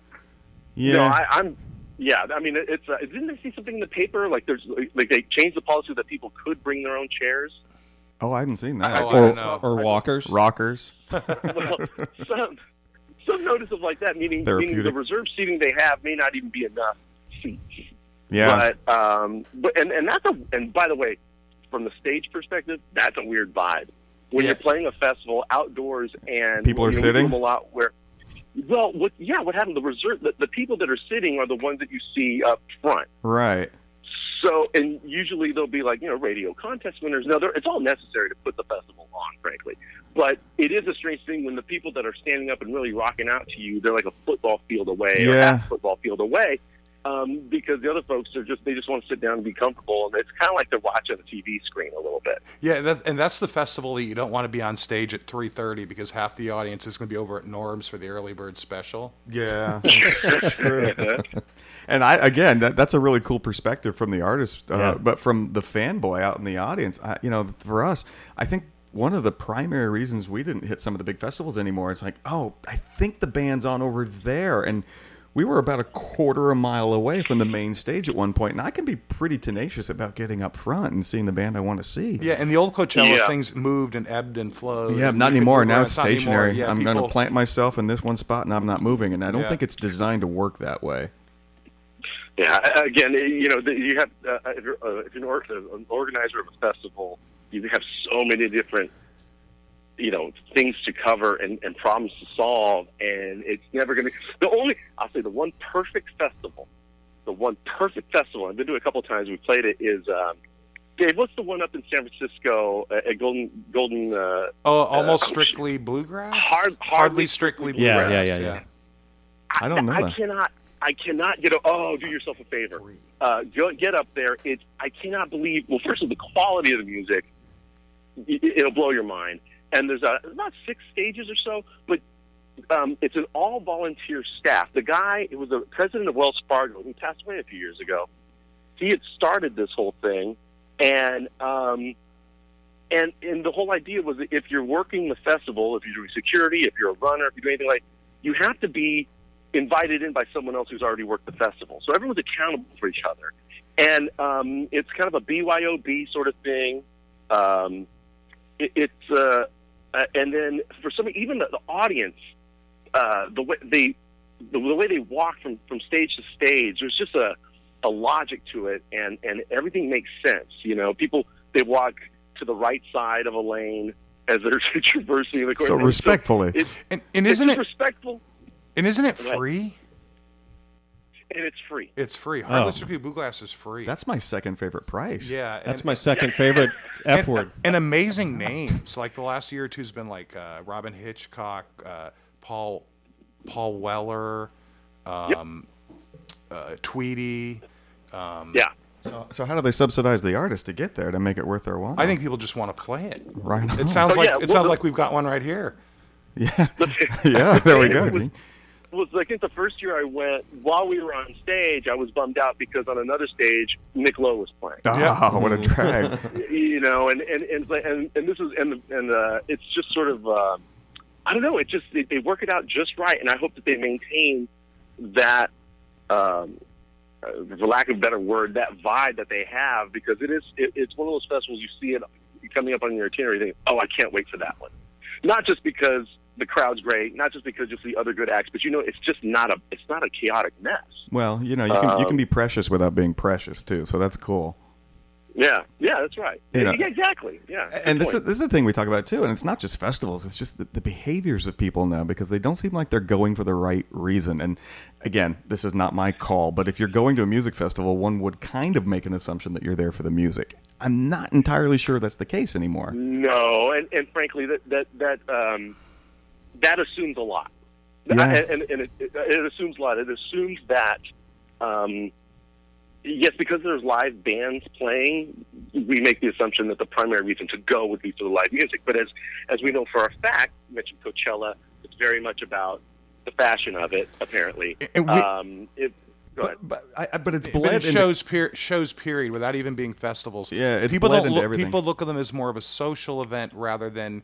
Yeah, No, I, I'm. Yeah, I mean, it's. Uh, didn't they see something in the paper? Like, there's like they changed the policy that people could bring their own chairs. Oh, I haven't seen that. Oh, I Or, don't know. or walkers. Rockers. well, some some notice of like that, meaning, meaning the reserve seating they have may not even be enough seats. Yeah, But um, but and and that's a and by the way, from the stage perspective, that's a weird vibe. When Yeah. you're playing a festival outdoors and People are you know, sitting? a lot where. Well, what? Yeah, what happened? The reserve, the, the people that are sitting are the ones that you see up front. right. So, and usually they'll be like, you know, radio contest winners. No, they're, it's all necessary to put the festival on, frankly. But it is a strange thing when the people that are standing up and really rocking out to you, they're like a football field away or Yeah. half a football field away. Um, because the other folks are just, they just want to sit down and be comfortable. And it's kind of like they're watching a TV screen a little bit. Yeah, that, and that's the festival that you don't want to be on stage at 3:30 because half the audience is going to be over at Norm's for the early bird special. Yeah, that's true. And I again, that, that's a really cool perspective from the artist, uh, Yeah. but from the fanboy out in the audience, I, you know, for us, I think one of the primary reasons we didn't hit some of the big festivals anymore is like, oh, I think the band's on over there, and we were about a quarter a mile away from the main stage at one point, and I can be pretty tenacious about getting up front and seeing the band I want to see. Yeah, and the old Coachella Yeah. things moved and ebbed and flowed. Yeah, not anymore. Now it's stationary. Yeah, I'm going to plant myself in this one spot, and I'm not moving. And I don't Yeah. think it's designed to work that way. Yeah, again, you know, you have uh, if you're, uh, an, or, uh, an organizer of a festival, you have so many different, you know, things to cover and, and problems to solve, and it's never going to. The only I'll say the one perfect festival, the one perfect festival I've been to a couple times. We played it is. Um, Dave, what's the one up in San Francisco uh, at Golden Golden? Uh, Oh, almost uh, strictly bluegrass. hard, hardly strictly Yeah, bluegrass. yeah, yeah, yeah. I don't know I that. cannot. I cannot get. A, oh, do yourself a favor. Uh, go, get up there. It's. I cannot believe. Well, first of all, the quality of the music. It, it'll blow your mind. And there's a, about six stages or so, but um, it's an all volunteer staff. The guy, it was the president of Wells Fargo, who passed away a few years ago. He had started this whole thing, and um, and and the whole idea was that if you're working the festival, if you're doing security, if you're a runner, if you do anything like, you have to be invited in by someone else who's already worked the festival. So everyone's accountable for each other, and um, it's kind of a BYOB sort of thing. Um, it, it's uh, uh, and then for some, even the, the audience, uh, the way they the, the way they walk from from stage to stage, there's just a a logic to it, and and everything makes sense. You know, people they walk to the right side of a lane as they're traversing the course. So And respectfully. it, And, and isn't just it respectful and isn't it free? and it's free. It's free. Hardly Oh. strictly bluegrass is free. That's my second favorite price. yeah. That's and- my second favorite F and, word. and amazing names. Like the last year or two has been like uh, Robyn Hitchcock, uh, Paul Paul Weller, um, uh, Tweedy. Um, Yeah. So, so how do they subsidize the artist to get there to make it worth their while? I think people just want to play it. right. It sounds Oh, like yeah, it well, sounds the- like we've got one right here. Yeah, yeah. There we go. It was- Gene. was I think the first year I went while we were on stage, I was bummed out because on another stage Nick Lowe was playing. Ah, what a drag. You know, and and and and, and this is and and uh, it's just sort of uh, I don't know. It just they, they work it out just right, and I hope that they maintain that. Um, uh, for lack of a better word, that vibe that they have because it is it, it's one of those festivals you see it coming up on your itinerary. You think, oh, I can't wait for that one. Not just because the crowd's great, not just because you'll see other good acts, but you know, it's just not a it's not a chaotic mess. Well, you know, you can you can Um, be precious without being precious too, so that's cool. Yeah, yeah, that's right. You know- yeah, exactly. Yeah, And this is, this is the thing we talk about too, and it's not just festivals; it's just the, the behaviors of people now because they don't seem like they're going for the right reason. And again, this is not my call, but if you're going to a music festival, one would kind of make an assumption that you're there for the music. I'm not entirely sure that's the case anymore. No, and, and frankly, that that that um, that assumes a lot. Yeah. And, and, and it, it, it assumes a lot. It assumes that um, yes, because there's live bands playing, we make the assumption that the primary reason to go would be for the live music. But as as we know for a fact, you mentioned Coachella, it's very much about the fashion of it. Apparently, we- um, it, go ahead. But I, I- but it's But bled it into- shows per- shows period without even being festivals. Yeah, it's people bled don't into look, everything. people look at them as more of a social event rather than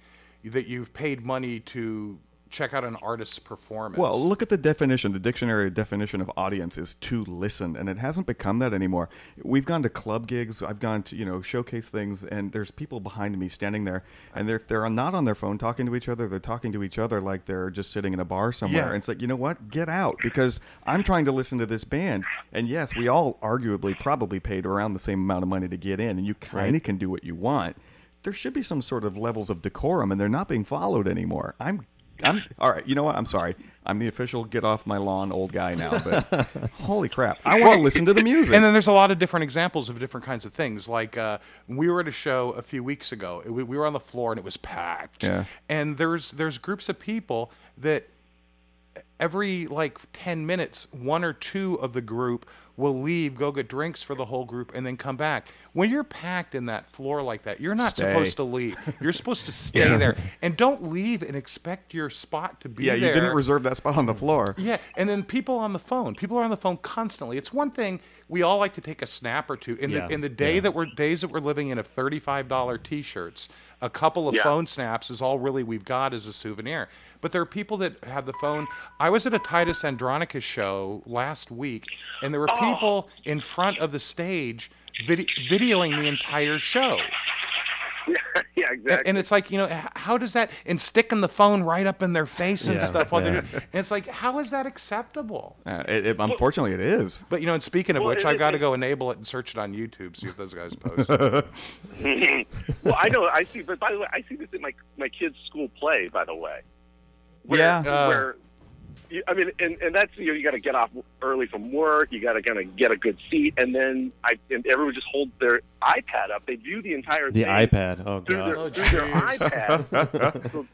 that you've paid money to check out an artist's performance. Well, look at the definition. The dictionary definition of audience is to listen, and it hasn't become that anymore. We've gone to club gigs. I've gone to you know showcase things, and there's people behind me standing there, and they're they're not on their phone talking to each other. They're talking to each other like they're just sitting in a bar somewhere. Yeah. And it's like you know what? Get out because I'm trying to listen to this band. And yes, we all arguably probably paid around the same amount of money to get in, and you kind of can do what you want. There should be some sort of levels of decorum, and they're not being followed anymore. I'm I'm all right. You know what? I'm sorry. I'm the official get off my lawn old guy now. But holy crap, I want to listen to the music. And then there's a lot of different examples of different kinds of things. Like uh, we were at a show a few weeks ago. We, we were on the floor and it was packed. Yeah. And there's there's groups of people that every like 10 minutes, one or two of the group will leave, go get drinks for the whole group, and then come back. When you're packed in that floor like that, you're not Stay. supposed to leave. You're supposed to stay there. And don't leave and expect your spot to be yeah, you didn't reserve that spot on the floor. Yeah, and then people on the phone. People are on the phone constantly. It's one thing we all like to take a snap or two. In Yeah, the in the day that we're days that we're living in of thirty five dollar t shirts, a couple of Yeah. phone snaps is all really we've got as a souvenir. But there are people that have the phone. I was at a Titus Andronicus show last week, and there were oh. people in front of the stage vid- videoing the entire show. yeah, And, exactly. and it's like, you know, how does that, and sticking the phone right up in their face and Yeah, stuff while yeah. they're doing, and it's like, how is that acceptable? Uh, it, it, unfortunately, it is. But you know, and speaking of Well, which, it- I've got to go enable it and search it on YouTube, see if those guys post. well, I know. I see. But by the way, I see this in my my kids' school play. By the way, where, Yeah. Uh. where you- I mean, and, and that's you know, you got to get off early from work. You got to kind of get a good seat, and then I and everyone just holds their iPad up. They view the entire The thing iPad. Oh through their, god. through their iPad. so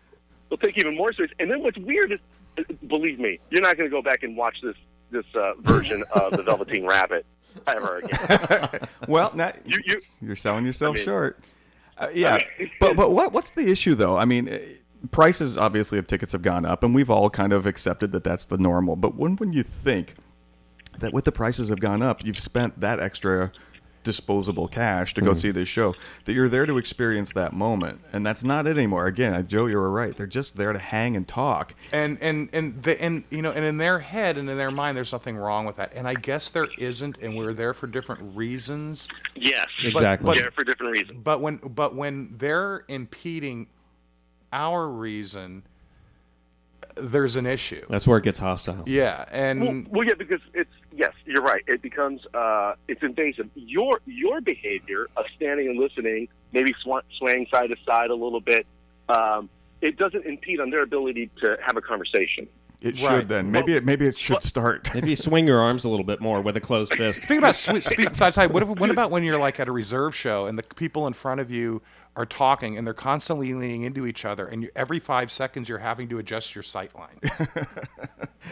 they'll take even more space. And then what's weird is, believe me, you're not going to go back and watch this this uh, version of the Velveteen Rabbit ever again. well, now, You- you- you're selling yourself I mean- short. Uh, yeah, mean- but but what what's the issue though? I mean, uh, prices obviously of tickets have gone up, and we've all kind of accepted that that's the normal. But when when you think that with the prices have gone up, you've spent that extra disposable cash to go mm-hmm. see this show, that you're there to experience that moment, and that's not it anymore. Again, Joe, you were right. They're just there to hang and talk. and and and the, and you know, and in their head and in their mind, there's nothing wrong with that. And I guess there isn't, and we're there for different reasons. yes, Exactly. But, yeah, for different reasons. But when but when they're impeding our reason, there's an issue. That's where it gets hostile. Yeah, and well, yeah, because it's yes, you're right. It becomes uh, it's invasive. Your your behavior of standing and listening, maybe sw- swaying side to side a little bit, um, it doesn't impede on their ability to have a conversation. It should Right. then. Maybe it maybe it should start. If you swing your arms a little bit more with a closed fist. Speaking about sweet, speak, side to side, what, if, what about when you're like at a reserve show and the people in front of you are talking and they're constantly leaning into each other, and you, every five seconds you're having to adjust your sight line.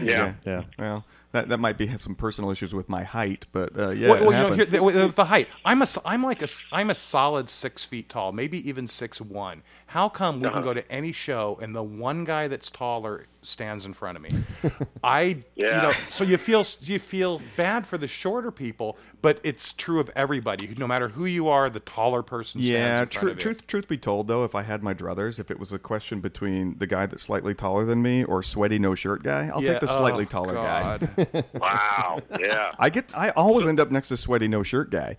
Yeah. Yeah. Well, That that might be some personal issues with my height, but uh, yeah, well, well, you know, here, the, the height. I'm a, s- I'm like a, s- I'm a solid six feet tall, maybe even six one. How come we Uh-huh. can go to any show and the one guy that's taller stands in front of me? I, you know, so you feel you feel bad for the shorter people, but it's true of everybody. No matter who you are, the taller person stands Yeah, in front tru- of you. truth truth be told, though, if I had my druthers, if it was a question between the guy that's slightly taller than me or sweaty no shirt guy, I'll Yeah, take the slightly oh, taller guy. Wow. Yeah. I get I always end up next to sweaty no shirt guy.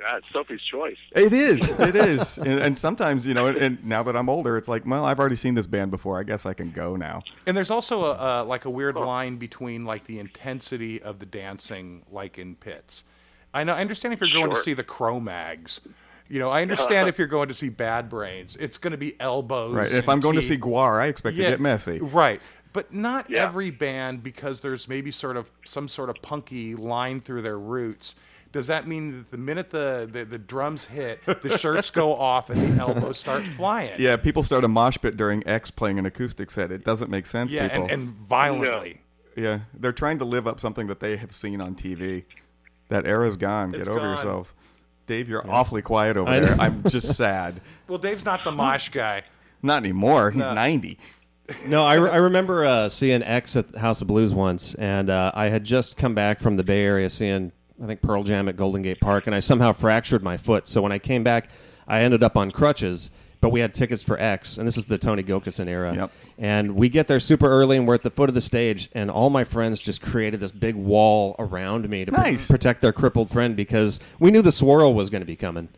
That's Sophie's choice. It is, it is, and, and sometimes you know, and, and now that I'm older, it's like, well, I've already seen this band before. I guess I can go now. And there's also a, uh, like a weird line between like the intensity of the dancing, like in pits. I know. I understand if you're going to see the Cro-Mags. You know, I understand if you're going to see Bad Brains. It's going to be elbows. Right? If and I'm going to see GWAR, I expect to get messy. Right. But not Yeah. every band, because there's maybe sort of some sort of punky line through their roots. Does that mean that the minute the, the, the drums hit, the shirts go off and the elbows start flying? Yeah, people start a mosh pit during X playing an acoustic set. It doesn't make sense. Yeah, people. and, and violently. yeah, they're trying to live up something that they have seen on TV. That era's gone. Get over gone. yourselves. Dave, you're awfully quiet over there. I'm just sad. Well, Dave's not the mosh guy. Not anymore. He's No. 90. No, I, I remember uh, seeing X at the House of Blues once, and uh, I had just come back from the Bay Area seeing, I think, Pearl Jam at Golden Gate Park, and I somehow fractured my foot. So when I came back, I ended up on crutches, but we had tickets for X, and this is the Tony Gilkyson era. Yep. And we get there super early, and we're at the foot of the stage, and all my friends just created this big wall around me to pr- Nice. protect their crippled friend because we knew the swirl was going to be coming.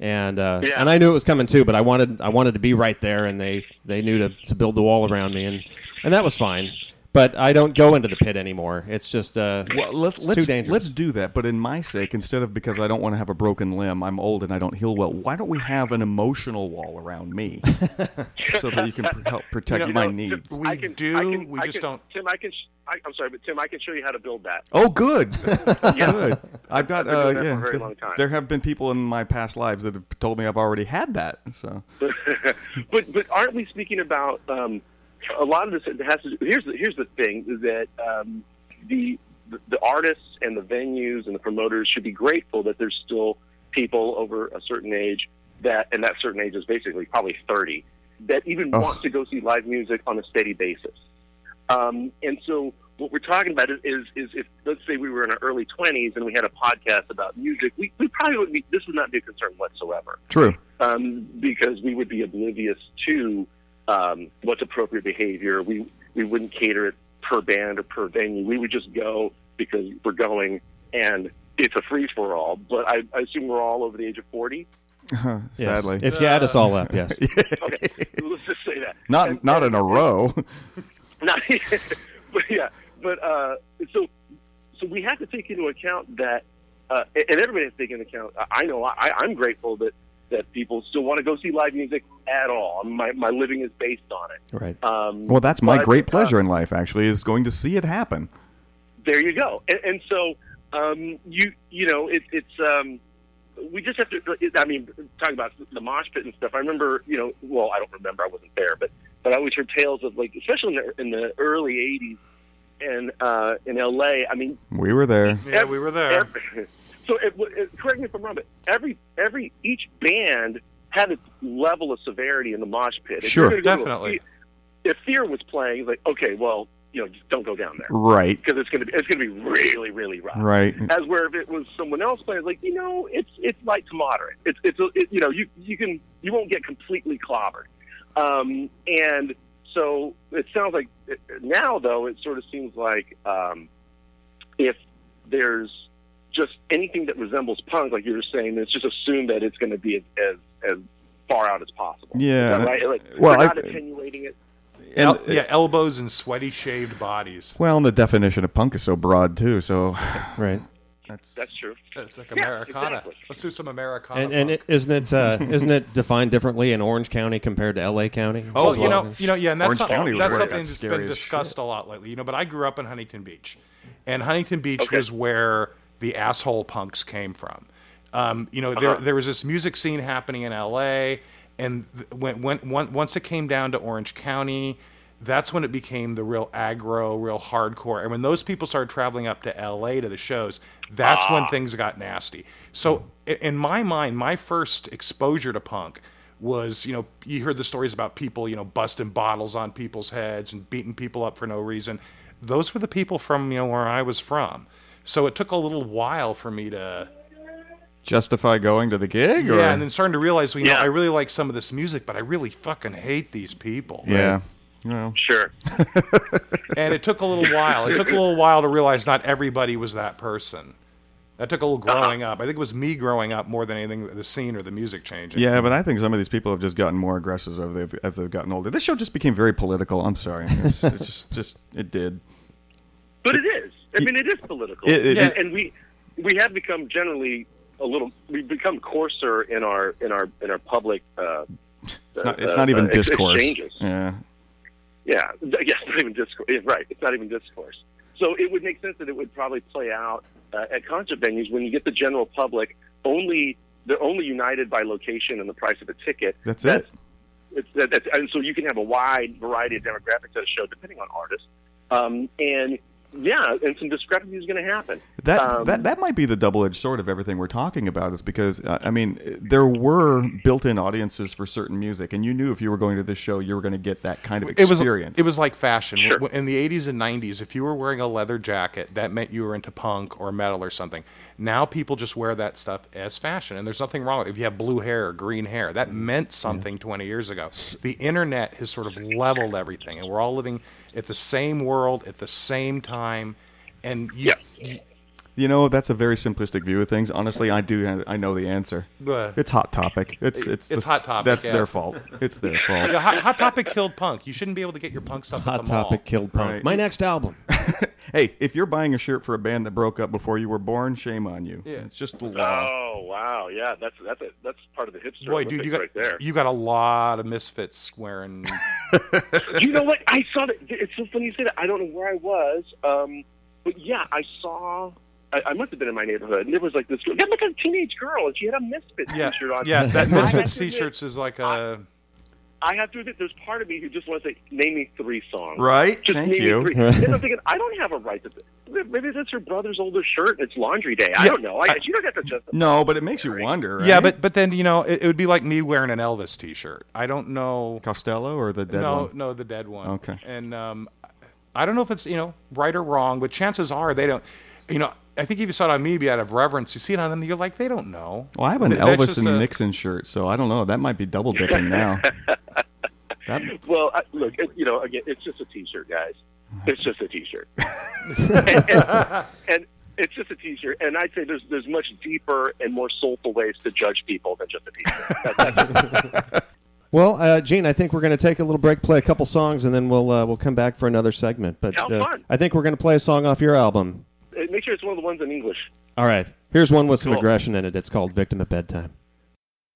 And uh, Yeah. and I knew it was coming too, but I wanted I wanted to be right there, and they, they knew to, to build the wall around me, and and that was fine. But I don't go into the pit anymore. It's just uh, Well, let, it's let's too dangerous. let's do that. But in my sake, instead of because I don't want to have a broken limb, I'm old and I don't heal well. Why don't we have an emotional wall around me so that you can pr- help protect You know, my No, needs? We I can, do, I can, we I just can- don't- Tim, I can. sh- I, I'm sorry, but Tim, I can show you how to build that. Oh, good, good. I've got I've been uh, doing that for yeah. a very th- long time. There have been people in my past lives that have told me I've already had that. So but but aren't we speaking about um, a lot of this has to do, here's the here's the thing that um, the the artists and the venues and the promoters should be grateful that there's still people over a certain age that and that certain age is basically probably 30 that even Ugh. want to go see live music on a steady basis. Um, and so what we're talking about is, is, is if let's say we were in our early 20s and we had a podcast about music, we, we probably would be this would not be a concern whatsoever true. um, because we would be oblivious to um, what's appropriate behavior. We we wouldn't cater it per band or per venue. We would just go because we're going, and it's a free for all. But I, I assume we're all over the age of forty. Yes. Sadly, if you add us all up, yes. Okay, let's just say that. not And- not in a row. Not, but yeah, but uh, so so we have to take into account that, uh, and everybody has to take into account. I know I, I'm grateful that that people still want to go see live music at all. My my living is based on it. Right. Um, well, that's my but, great uh, pleasure in life. Actually, is going to see it happen. there you go. And, and so um, you you know it, it's um, we just have to. I mean, talking about the mosh pit and stuff. I remember you know well I don't remember I wasn't there, but but I always heard tales of like especially in the, in the early '80s and uh, in LA. I mean, We were there. Yeah, we were there. Every, so, it, it, correct me if I'm wrong, but every every each band had its level of severity in the mosh pit. If Sure, you're gonna go to a definitely. If Fear was playing, it's like okay, well, you know, just don't go down there Right. because it's gonna be it's gonna be really really rough. Right. As where if it was someone else playing, like you know, it's it's light to moderate. It's it's a- it, you know you you can you won't get completely clobbered. Um, and so it sounds like now though it sort of seems like um, if there's just anything that resembles punk, like you were saying, it's just assumed that it's going to be as, as as far out as possible. Yeah. Right? Like, Well, they're I- not attenuating it. And El- yeah, elbows and sweaty shaved bodies. well, and the definition of punk is so broad too. So Right. that's That's true. It's like Yeah, Americana. exactly. Let's do some Americana. And and punk. it, isn't it uh, isn't it defined differently in Orange County compared to L.A. County? Oh, well, as you know, you know, yeah, and that's Orange something, County was that's where something got that's scary been as discussed a lot lately. You know, but I grew up in Huntington Beach, and Huntington Beach Okay. was where the asshole punks came from. Um, you know, there Uh-huh. there was this music scene happening in L.A., and when, when, when once it came down to Orange County, that's when it became the real aggro, real hardcore. And when those people started traveling up to LA to the shows, that's when things got nasty. So in my mind, my first exposure to punk was, you know, you heard the stories about people, you know, busting bottles on people's heads and beating people up for no reason. Those were the people from, you know, where I was from. So it took a little while for me to Justify going to the gig? or? yeah, and then starting to realize, well, you know, I really like some of this music, but I really fucking hate these people. yeah. Well, Sure. And it took a little while. It took a little while to realize not everybody was that person. That took a little Uh-huh. growing up. I think it was me growing up more than anything, the scene or the music changing. yeah, but I think some of these people have just gotten more aggressive as they've, as they've gotten older. This show just became very political. I'm sorry. It's, it's just, just, it did. But it is. I mean, it is political, It- it- Yeah. and, and we we have become generally a little. We've become coarser in our in our in our public. Uh, It's not, uh, not even uh, discourse. exchanges. Yeah. Yeah, th- yeah, it's not even discourse. Right, it's not even discourse. So it would make sense that it would probably play out uh, at concert venues when you get the general public only. They're only united by location and the price of a ticket. That's That's- it. It's that, that's, and so you can have a wide variety of demographics at a show depending on artists. Um, and yeah, and some discrepancy is going to happen. That, Um, that that might be the double-edged sword of everything we're talking about is because uh, I mean there were built-in audiences for certain music and you knew if you were going to this show you were going to get that kind of it was experience. it was like fashion Sure. In the 80s and 90s if you were wearing a leather jacket that meant you were into punk or metal or something now people just wear that stuff as fashion and there's nothing wrong with if you have blue hair or green hair that meant something 20 years ago the internet has sort of leveled everything and we're all living at the same world at the same time and you, Yeah. You know, that's a very simplistic view of things. Honestly, I do. I know the answer. Uh, It's hot topic. It's it's It's the- Hot Topic, That's yeah. their fault. It's their fault. yeah, hot, hot topic killed punk you shouldn't be able to get your punk stuff Hot at the mall. Hot topic killed punk. Right. My next album. hey, if you're buying a shirt for a band that broke up before you were born, shame on you. Yeah. It's just the law. Oh wow, yeah, that's that's a, that's part of the hipster Boy, dude, you got right there. you got a lot of misfits wearing. you know what? I saw that. It's so funny you say that. I don't know where I was, um, but yeah, I saw. I, I must have been in my neighborhood, and there was like this. girl- Yeah, look at a teenage girl, and she had a Misfits yeah, t-shirt on. yeah. That I Misfits t-shirts is like a. I have to admit, there's part of me who just wants to say, name me three songs. Right? Just Thank name you. me three. then I'm thinking, I don't have a right to. Maybe that's her brother's older shirt. It's laundry day. I Yeah, don't know. I, you don't have to justify. No, but it makes you wonder. Right? Yeah, but but then you know it, it would be like me wearing an Elvis T-shirt. I don't know. Costello or the dead no, one? no, the dead one. Okay. And um, I don't know if it's you know right or wrong, but chances are they don't. You know, I think if you saw it on me, be out of reverence, you see it on them, you're like they don't know. Well, I have an Th- Elvis and a- Nixon shirt, so I don't know. That might be double dipping now. that, Well, I, look, it, you know, again, it's just a T-shirt, guys. It's just a T-shirt, and, and, and it's just a T-shirt. And I'd say there's there's much deeper and more soulful ways to judge people than just a T-shirt. That, that's, Well, uh, Gene, I think we're going to take a little break, play a couple songs, and then we'll uh, we'll come back for another segment. But uh, fun. I think we're going to play a song off your album. Make sure it's one of the ones in English. All right. Here's one with some Cool. aggression in it. It's called "Victim at Bedtime."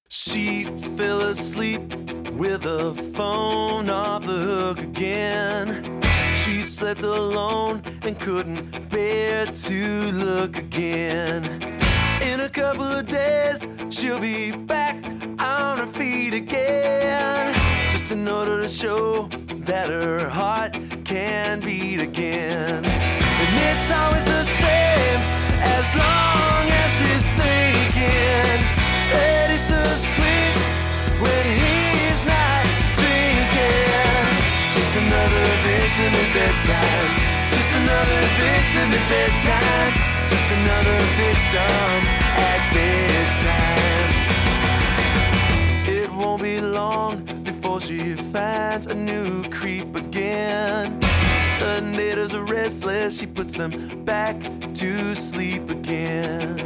She fell asleep with the phone off the hook again. She slept alone and couldn't bear to look again. In a couple of days, she'll be back on her feet again. Just in order to show that her heart can beat again. And it's always the same as long as she's thinking that so sweet when he's not drinking. Just another victim at bedtime. Just another victim at bedtime. Just another victim at bedtime. It won't be long before she finds a new creep again. The natives are restless, she puts them back to sleep again.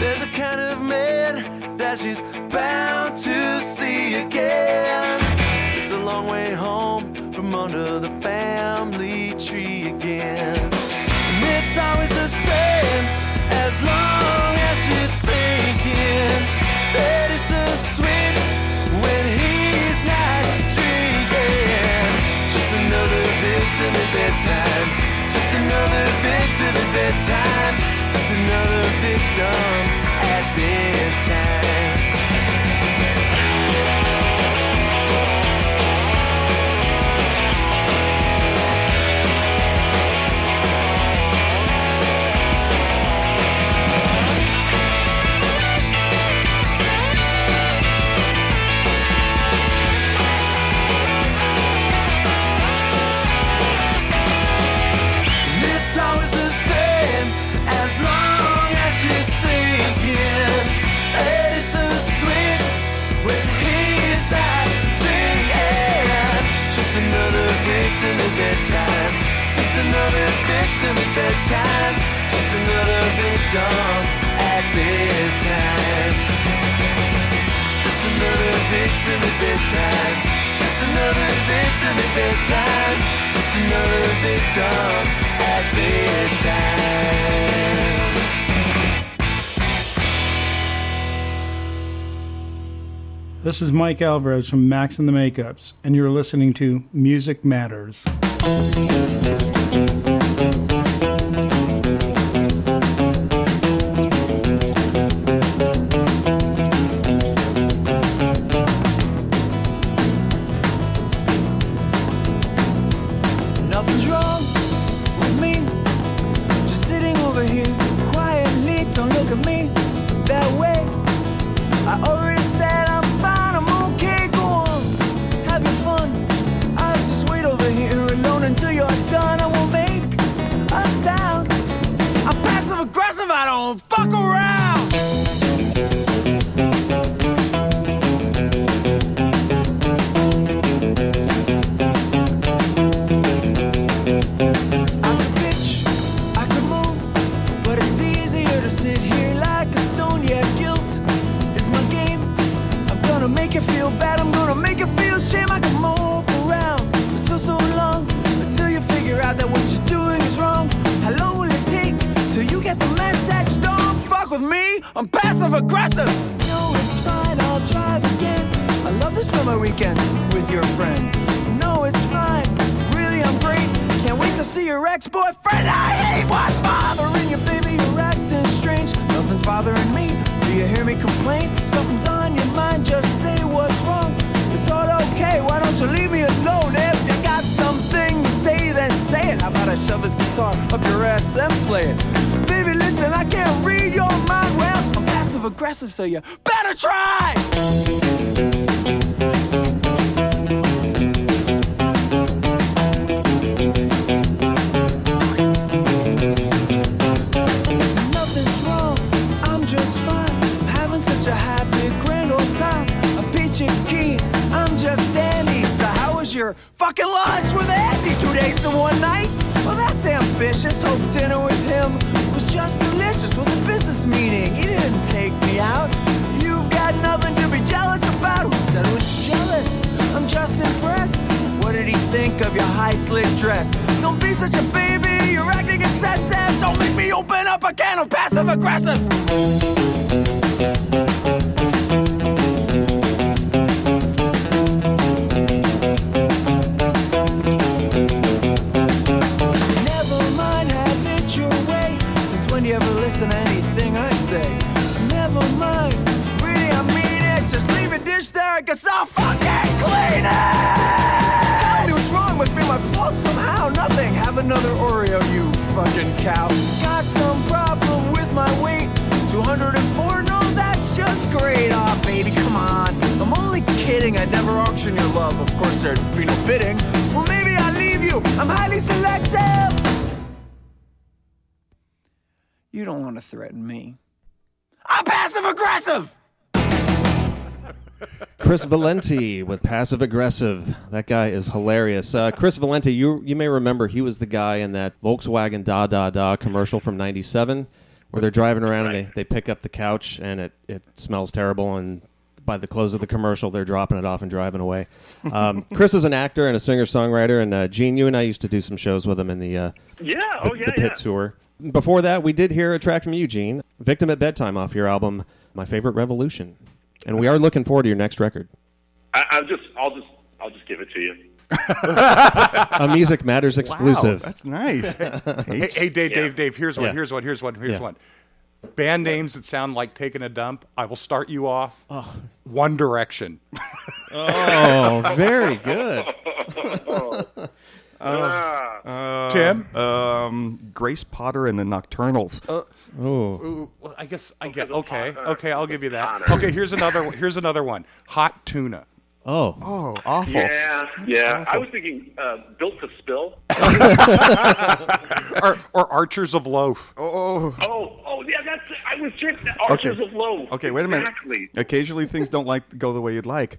There's a kind of man that she's bound to see again. It's a long way home from under the family tree again. And it's always the same as long as she's thinking that it's so sweet victim at bedtime. Just another victim at bedtime. Just another victim Just another victim at bedtime. Just another victim at bedtime. Just another victim at bedtime. Just another victim at bedtime. Just another victim at bedtime. Just another victim at bedtime. This is Mike Alvarez from Max and the Makeups, and you're listening to Music Matters. Chris Valenti with Passive Aggressive. That guy is hilarious. Uh, Chris Valenti, you you may remember he was the guy in that Volkswagen Da Da Da commercial from '97, where they're driving around and they, they pick up the couch and it, it smells terrible and by the close of the commercial they're dropping it off and driving away. Um, Chris is an actor and a singer songwriter, and uh, Gene, you and I used to do some shows with him in the uh, Yeah, the, oh yeah, the pit yeah. tour. Before that, we did hear a track from you, Gene, "Victim at Bedtime" off your album "My Favorite Revolution," and we are looking forward to your next record. I, I'll just, I'll just, I'll just give it to you. A Music Matters exclusive. Wow, that's nice. Hey, hey, Dave, Yeah. Dave, Dave. Here's one. Yeah. Here's one. Here's one. Here's Yeah. one. Band names that sound like taking a dump. I will start you off. One Direction. oh, very good. Ah. Tim. Um, Grace Potter and the Nocturnals. Oh, Ooh, well, I guess I get the okay. pot- Okay, I'll give you that. Potter. Okay, here's another. Here's another one. Hot tuna. oh, oh, awful. Yeah, yeah. I was thinking uh, built to spill. or, or Archers of Loaf. Oh, Oh, oh, yeah. That's. I was tricked. Archers Okay. of Loaf. okay, wait a minute. Exactly. Occasionally things don't like go the way you'd like.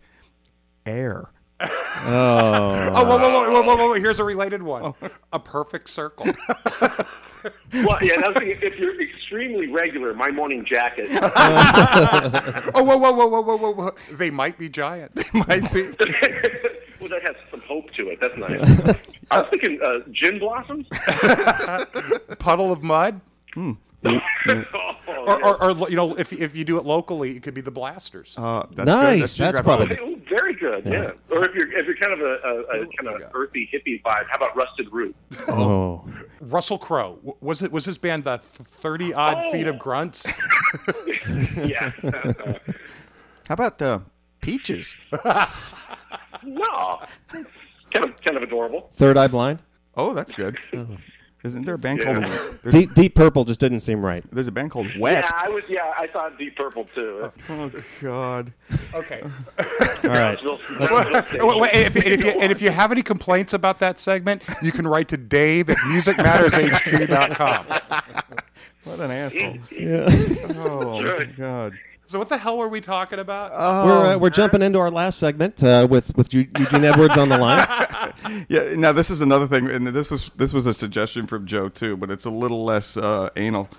Air. Oh, Oh, whoa, whoa, whoa, whoa, whoa, whoa! Here's a related one. A perfect circle. Well, yeah, and I if you're extremely regular, my morning jacket. oh, whoa, whoa, whoa, whoa, whoa, whoa, whoa! They might be giants. Might be. well, that has some hope to it. That's nice. I was thinking uh, gin blossoms. Puddle of mud. oh, Or, or, or, you know, if if you do it locally, it could be the blasters. Uh, that's Nice. Good. That's geographical. probably- very good. Yeah. Or if you're if you're kind of a, a, a kind of earthy hippie vibe, how about rusted root? oh. Russell Crowe was it? Was his band the Thirty Odd Oh. Feet of Grunts? yeah. How about uh, peaches? no. Kind of kind of adorable. Third Eye Blind. Oh, that's good. Isn't there a band Yeah. called? Deep Deep Purple just didn't seem right. there's a band called Wet. Yeah, I was. Yeah, I thought Deep Purple too. Oh, oh God. Okay. All right. Brownsville- Wait, Brownsville and, if, and, if you, and if you have any complaints about that segment, you can write to Dave at musicmattershq.com. What an asshole. Yeah. Oh my right. God. So what the hell were we talking about? we're uh, we're jumping into our last segment uh, with with Eugene Edwards on the line. Yeah. Now this is another thing, and this was this was a suggestion from Joe too, but it's a little less uh, anal.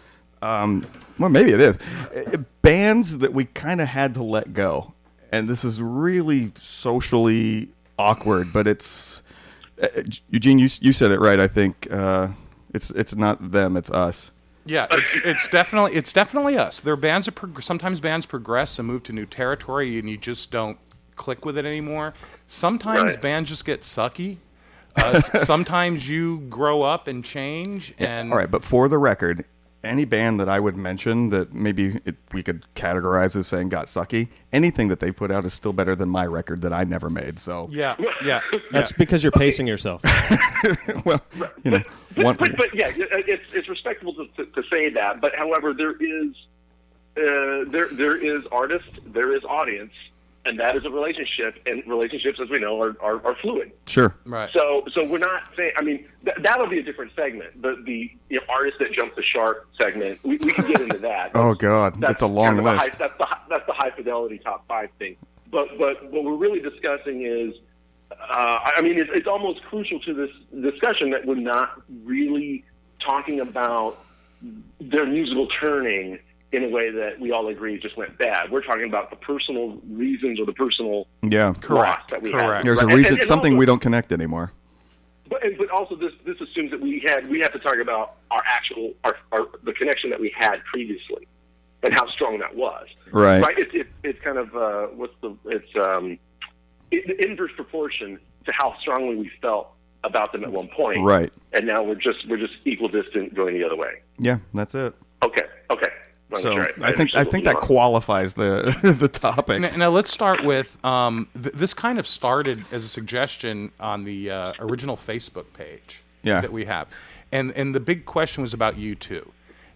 Um, well, maybe it is. Uh, bands that we kind of had to let go, and this is really socially awkward. But it's uh, Eugene. You you said it right. I think uh, it's it's not them. It's us. Yeah, it's it's definitely it's definitely us. There are bands that prog- sometimes bands progress and move to new territory, and you just don't click with it anymore. Sometimes Right. bands just get sucky. Uh, s- sometimes you grow up and change, and All right, but for the record, any band that I would mention that maybe it, we could categorize as saying got sucky, anything that they put out is still better than my record that I never made. So, yeah, yeah, That's because you're pacing yourself. well, you know, But, one, but, but yeah, it's it's respectable to, to, to say that. But however, there is uh, there there is artist, there is audience, and that is a relationship. And relationships, as we know, are are, are fluid. sure. right. So so we're not saying. I mean, th- that'll be a different segment. The the you know, artist that jumped the shark segment. We, we can get into that. Oh God, that's a long kind of the list. high, that's the that's the high fidelity top five thing. But but what we're really discussing is, uh, I mean, it's, it's almost crucial to this discussion that we're not really talking about their musical turning in a way that we all agree just went bad. We're talking about the personal reasons or the personal Yeah, loss Correct, that we correct. had. there's a Right? And- reason. and- and something also- we don't connect anymore. but, but also this this assumes that we had we have to talk about our actual our, our the connection that we had previously and how strong that was. Right. Right. It's it, it's kind of uh, what's the it's um in inverse proportion to how strongly we felt about them at one point. Right. And now we're just we're just equal distant going the other way. Yeah, that's it. Okay. Okay. Well, So right. I think I think that you qualifies the the topic. Now, now let's start with um, th- this. Kind of started as a suggestion on the uh, original Facebook page Yeah. that we have, and and the big question was about U2.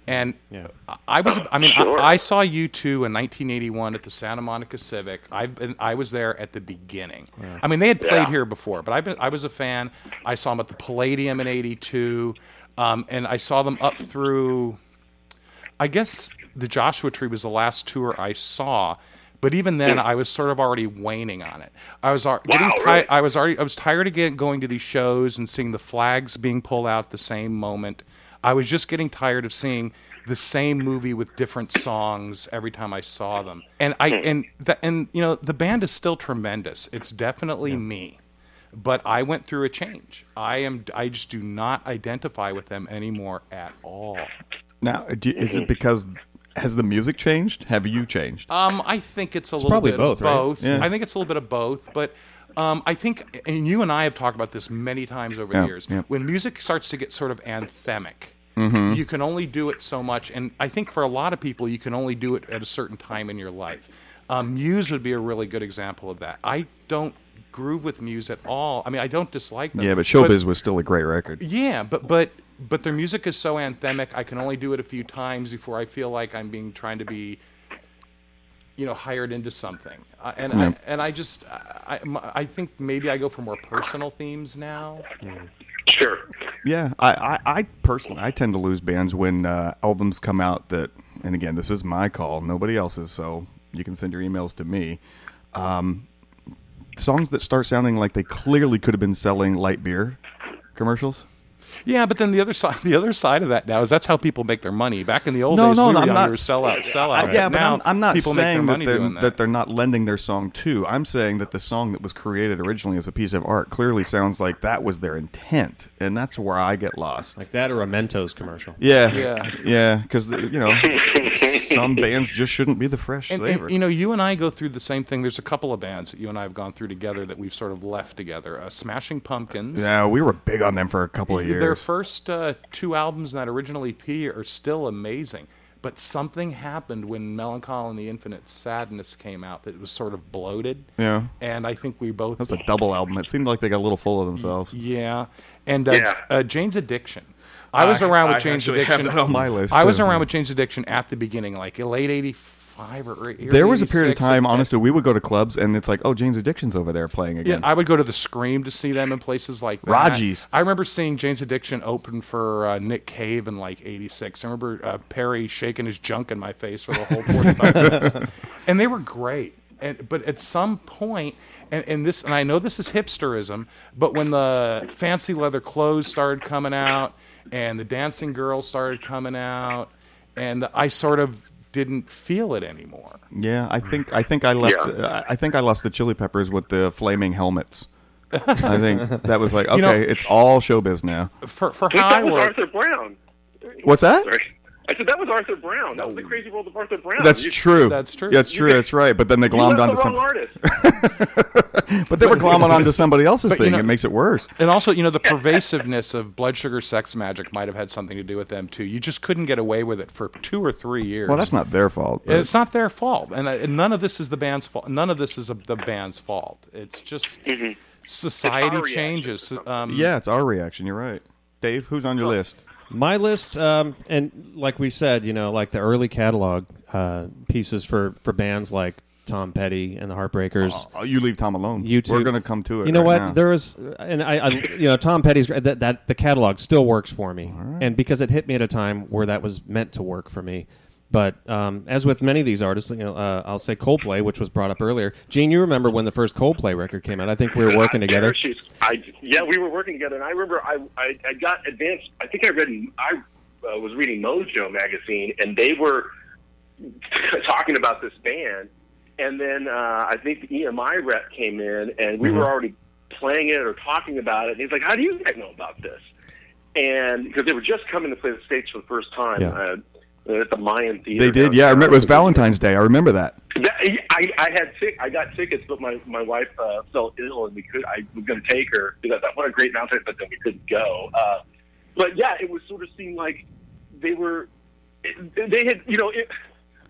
And Yeah. I- I was, I mean, Sure. I, I saw U2 in 1981 at the Santa Monica Civic. I've been, I was there at the beginning. I mean, they had played Yeah. here before, but I've been, I was a fan. I saw them at the Palladium in '82, um, and I saw them up through. I guess the Joshua Tree was the last tour I saw, but even then I was sort of already waning on it. I was ar- getting Wow, ti- really? I was already I was tired of getting, going to these shows and seeing the flags being pulled out at the same moment. I was just getting tired of seeing the same movie with different songs every time I saw them. And I hmm. and the, and you know the band is still tremendous. It's definitely me. But I went through a change. I am I just do not identify with them anymore at all. Now, do, is it mm-hmm. because has the music changed? Have you changed? Um, I think it's a little probably bit both, of right? both. Yeah. I think it's a little bit of both, but um, I think, and you and I have talked about this many times over Yeah, the years. yeah. When music starts to get sort of anthemic, Mm-hmm. you can only do it so much, and I think for a lot of people, you can only do it at a certain time in your life. Um, Muse would be a really good example of that. I don't groove with Muse at all. I mean, I don't dislike them. yeah, but Showbiz was still a great record. Yeah, but but but their music is so anthemic. I can only do it a few times before I feel like I'm being trying to be, you know, hired into something. Uh, and Yeah. I, and I just I, I I think maybe I go for more personal themes now. Sure. Yeah, I, I, I personally I tend to lose bands when uh, albums come out that, and again, this is my call, nobody else's, so you can send your emails to me. Um, songs that start sounding like they clearly could have been selling light beer commercials. Yeah, but then the other side, the other side of that now is that's how people make their money. Back in the old No, days, no, we no, were I'm younger, not- sell out, sell out. Uh, yeah, but now I'm, I'm not people make their saying that, money they're, doing that they're not lending their song to. I'm saying that the song that was created originally as a piece of art clearly sounds like that was their intent, and that's where I get lost. Like that or a Mentos commercial. yeah, Yeah. yeah, because you know some bands just shouldn't be the fresh And, flavor. and, you know, you and I go through the same thing. There's a couple of bands that you and I have gone through together that we've sort of left together. Uh, Smashing Pumpkins. yeah, we were big on them for a couple of years. Their first uh, two albums in that original EP are still amazing. But something happened when Mellon Collie and the Infinite Sadness came out that was sort of bloated. yeah, And I think we both. that's a double album. It seemed like they got a little full of themselves. Yeah. And uh, Yeah. Uh, Jane's Addiction. I was I- around with I Jane's actually have Addiction. that on my list, I was too. around with Jane's Addiction at the beginning, like late 85 or early There was a period of time, and- honestly, we would go to clubs and it's like, oh, Jane's Addiction's over there playing again. Yeah. I would go to the Scream to see them in places like that. Raji's. I remember seeing Jane's Addiction open for uh, Nick Cave in like '86. I remember uh, Perry shaking his junk in my face for the whole 45 minutes, and they were great. And but at some point, and, and this, and I know this is hipsterism, but when the fancy leather clothes started coming out, and the dancing girls started coming out, and I sort of didn't feel it anymore. Yeah, I think I think I left. Yeah. uh, I think I lost the Chili Peppers with the flaming helmets. I think that was like okay, You know- it's all showbiz now. For for I think how I was work, Arthur Brown. What's that? Sorry. I said that was Arthur Brown. That was the crazy world of Arthur Brown. That's You- true. That's true. That's true. That's right. But then they glommed onto the some. wrong artist. But they were glomming onto somebody else's But, you thing. know- it makes it worse. And also, you know, the pervasiveness of Blood Sugar Sex Magik might have had something to do with them too. You just couldn't get away with it for two or three years. Well, that's not their fault. but- It's not their fault, and, uh, and none of this is the band's fault. None of this is a, the band's fault. It's just society It's changes. Um, yeah, it's our reaction. You're right. Dave, who's on your list? My list, um, and like we said, you know, like the early catalog uh, pieces for, for bands like Tom Petty and the Heartbreakers. Oh, you leave Tom alone. You two- We're going to come to it. You know right what? now. There was, and I, I, you know, Tom Petty's that that the catalog still works for me, and because it hit me at a time where that was meant to work for me. But um, as with many of these artists, you know, uh, I'll say Coldplay, which was brought up earlier. Gene, you remember when the first Coldplay record came out? I think we were working together. I yeah, we were working together, and I remember I I, I got advanced. I think I read I uh, was reading Mojo magazine, and they were talking about this band, and then uh, I think the EMI rep came in, and we were already playing it or talking about it. And he's like, "How do you guys know about this?" And because they were just coming to play the states for the first time. Yeah. Uh, at the Mayan Theater. They did. Yeah, I remember. It was Valentine's Day. I remember that. That, I, I had tick, I got tickets, but my my wife uh, fell ill, and we could. I was going to take her because I wanted a great mountain, but then we couldn't go. Uh, but yeah, it was sort of seemed like they were. They had, you know, it,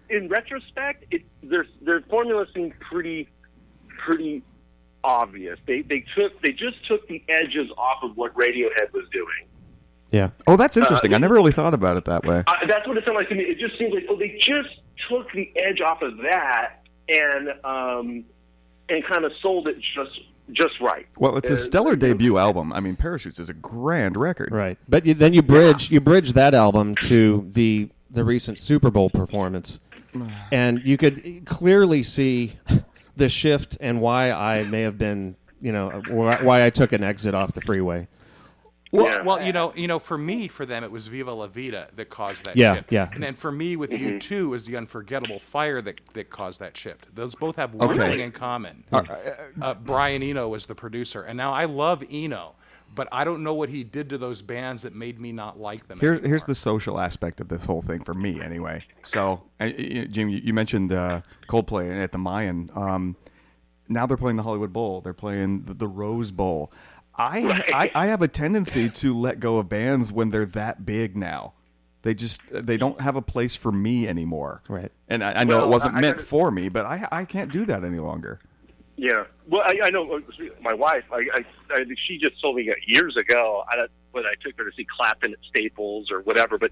in retrospect, it, their their formula seemed pretty pretty obvious. They they took they just took the edges off of what Radiohead was doing. Yeah, Oh, that's interesting. Uh, I never really thought about it that way. Uh, that's what it sounded like to me. It just seems like oh, they just took the edge off of that and um, and kind of sold it just just right. Well, it's a Uh, stellar debut album. I mean, Parachutes is a grand record. right. But you, then you bridge you bridge that album to the the recent Super Bowl performance, and you could clearly see the shift and why I may have been, you know, why why I took an exit off the freeway. Well, Yeah. well, you know, you know, for me, for them, it was "Viva La Vida" that caused that Yeah, shift. yeah. And then for me, with Mm-hmm. U2, was the unforgettable fire that that caused that shift. Those both have one Okay. thing in common. Uh, Brian Eno was the producer, and now I love Eno, but I don't know what he did to those bands that made me not like them. Here, here's the social aspect of this whole thing for me, anyway. So, uh, uh, Jim, you you mentioned uh, Coldplay at the Mayan. Um, now they're playing the Hollywood Bowl. They're playing the, the Rose Bowl. I, I I have a tendency to let go of bands when they're that big now. They just they don't have a place for me anymore. Right. And I, I know Well, it wasn't I- I meant gotta- for me, but I I can't do that any longer. Yeah. Well, I, I know uh, my wife. I, I, I she just told me that years ago. I when I took her to see Clapton at Staples or whatever, but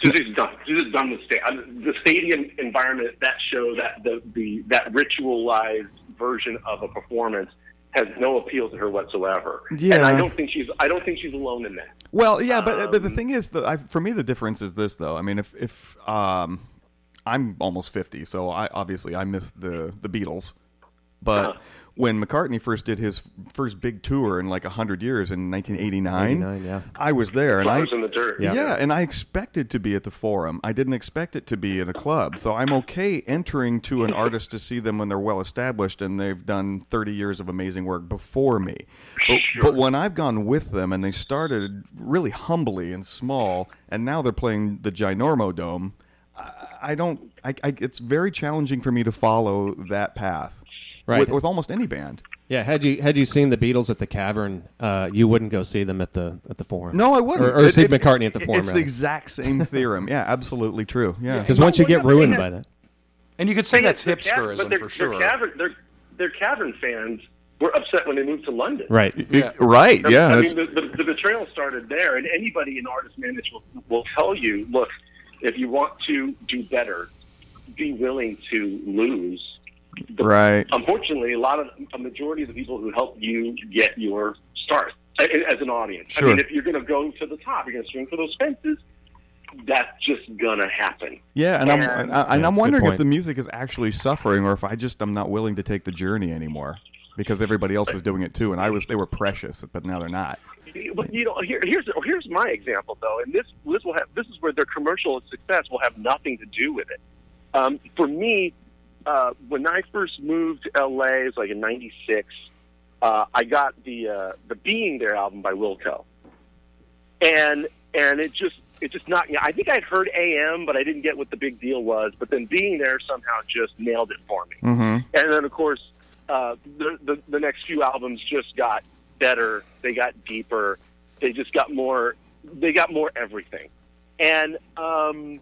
she's just done. She's just done with sta- uh, the stadium environment. That show, that the the that ritualized version of a performance has no appeal to her whatsoever. Yeah. And I don't think she's. I don't think she's alone in that. Well, yeah, but but the Um, thing is, that I, for me, the difference is this, though. I mean, if if um, I'm almost fifty, so I obviously I miss the the Beatles, but Uh-huh. When McCartney first did his first big tour in like hundred years in 1989. yeah. I was there, and I Flowers in the dirt. yeah. and I expected to be at the Forum. I didn't expect it to be in a club. So I'm okay entering to an artist to see them when they're well established and they've done 30 years of amazing work before me. But, but when I've gone with them and they started really humbly and small, and now they're playing the Ginormo Dome, I, I don't. I, I, it's very challenging for me to follow that path. Right. With, with almost any band. Yeah, had you had you seen the Beatles at the Cavern, uh, you wouldn't go see them at the at the Forum. No, I wouldn't. Or, or It- see it- McCartney at the Forum. It's the exact same theorem. Yeah, absolutely true. Yeah. because once you get yeah, but they ruined by that. And you could say that's they're ca- hipsterism but for sure. They're cavern, they're, they're cavern fans were upset when they moved to London. Right. Yeah. Right. Yeah. I mean, the, the, the betrayal started there, and anybody in artist management will, will tell you, look, if you want to do better, be willing to lose. The- Right. Unfortunately, a lot of a majority of the people who help you get your start as an audience. Sure. I mean, if you're going to go to the top, you're going to swing for those fences. That's just gonna happen. Yeah, and I'm And- and, I- and Yeah, I'm that's a good wondering if the music is actually suffering, or if I just I'm not willing to take the journey anymore because everybody else is doing it too, and I was they were precious, but now they're not. But you know, here, here's here's my example though, and this this will have this is where their commercial success will have nothing to do with it. Um, for me, uh, when I first moved to LA, it was like in '96. Uh, I got the uh, the Being There album by Wilco, and and it just it just knocked me. I think I'd heard AM, but I didn't get what the big deal was. But then Being There somehow just nailed it for me. Mm-hmm. And then, of course, uh, the, the the next few albums just got better. They got deeper. They just got more. They got more everything. And um,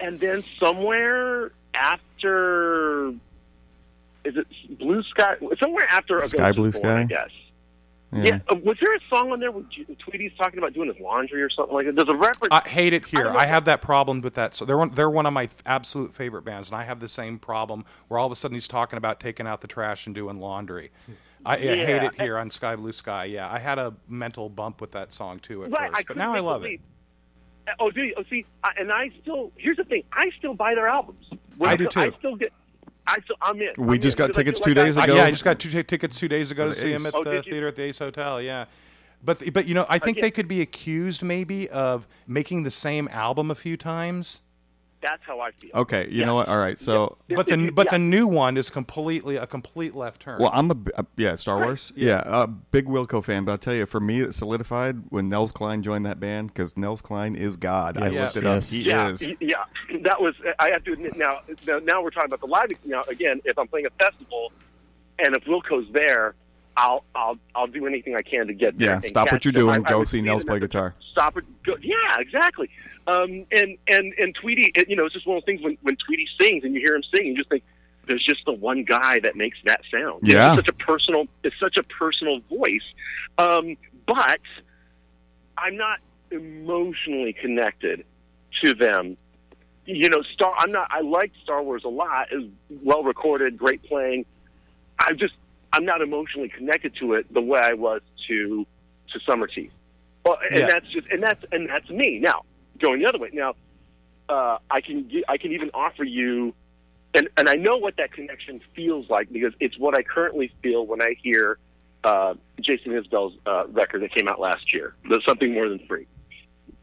and then somewhere after, is it Blue Sky? Somewhere after a Sky Ghost Blue is Born, I Sky? guess. Yeah. Yeah. Uh, was there a song on there where Tweedy's talking about doing his laundry or something like that? There's a reference. I hate it here. don't. I have that problem with that. So they're one, they're one of my th- absolute favorite bands, and I have the same problem where all of a sudden he's talking about taking out the trash and doing laundry. I, I hate it here on Sky Blue Sky. Yeah, I had a mental bump with that song too at Right, first, but now I love it. Oh, do you? Oh, see, I, and I still. Here's the thing. I still buy their albums. When I do, too. I still get. I still. I'm in. We I'm just in, got tickets feel two like days I- ago. yeah, I just got two t- tickets two days ago to see him at Oh, the theater at the Ace Hotel. Yeah, but but you know I think Again- they could be accused maybe of making the same album a few times. That's how I feel. Okay, you Yeah. know what? All right, so. Yeah. But the Yeah. but the new one is completely a complete left turn. Well, I'm a uh, yeah Star Wars. Yeah, a big Wilco fan. But I'll tell you, for me, it solidified when Nels Cline joined that band because Nels Cline is God. I Yes. looked it Yes. up. He yeah, is. yeah. That was. I have to admit now. Now, now we're talking about the live. Now, again, if I'm playing a festival, and if Wilco's there, I'll I'll I'll do anything I can to get there. Yeah, stop what you're them. doing, I- I go would see Nels play guitar. Stop it. Go, yeah, exactly. Um, and and and Tweedy, it, you know, it's just one of those things when when Tweedy sings and you hear him sing, you just think there's just the one guy that makes that sound. Yeah. it's such a personal. It's such a personal voice. Um, but I'm not emotionally connected to them. You know, Star. I'm not. I like Star Wars a lot. It's well recorded, great playing. I just. I'm not emotionally connected to it the way I was to to Summerteeth. Well, and Yeah. that's just and that's and that's me. Now going the other way. Now uh, I can I can even offer you, and and I know what that connection feels like because it's what I currently feel when I hear uh, Jason Isbell's uh, record that came out last year. There's something more than free.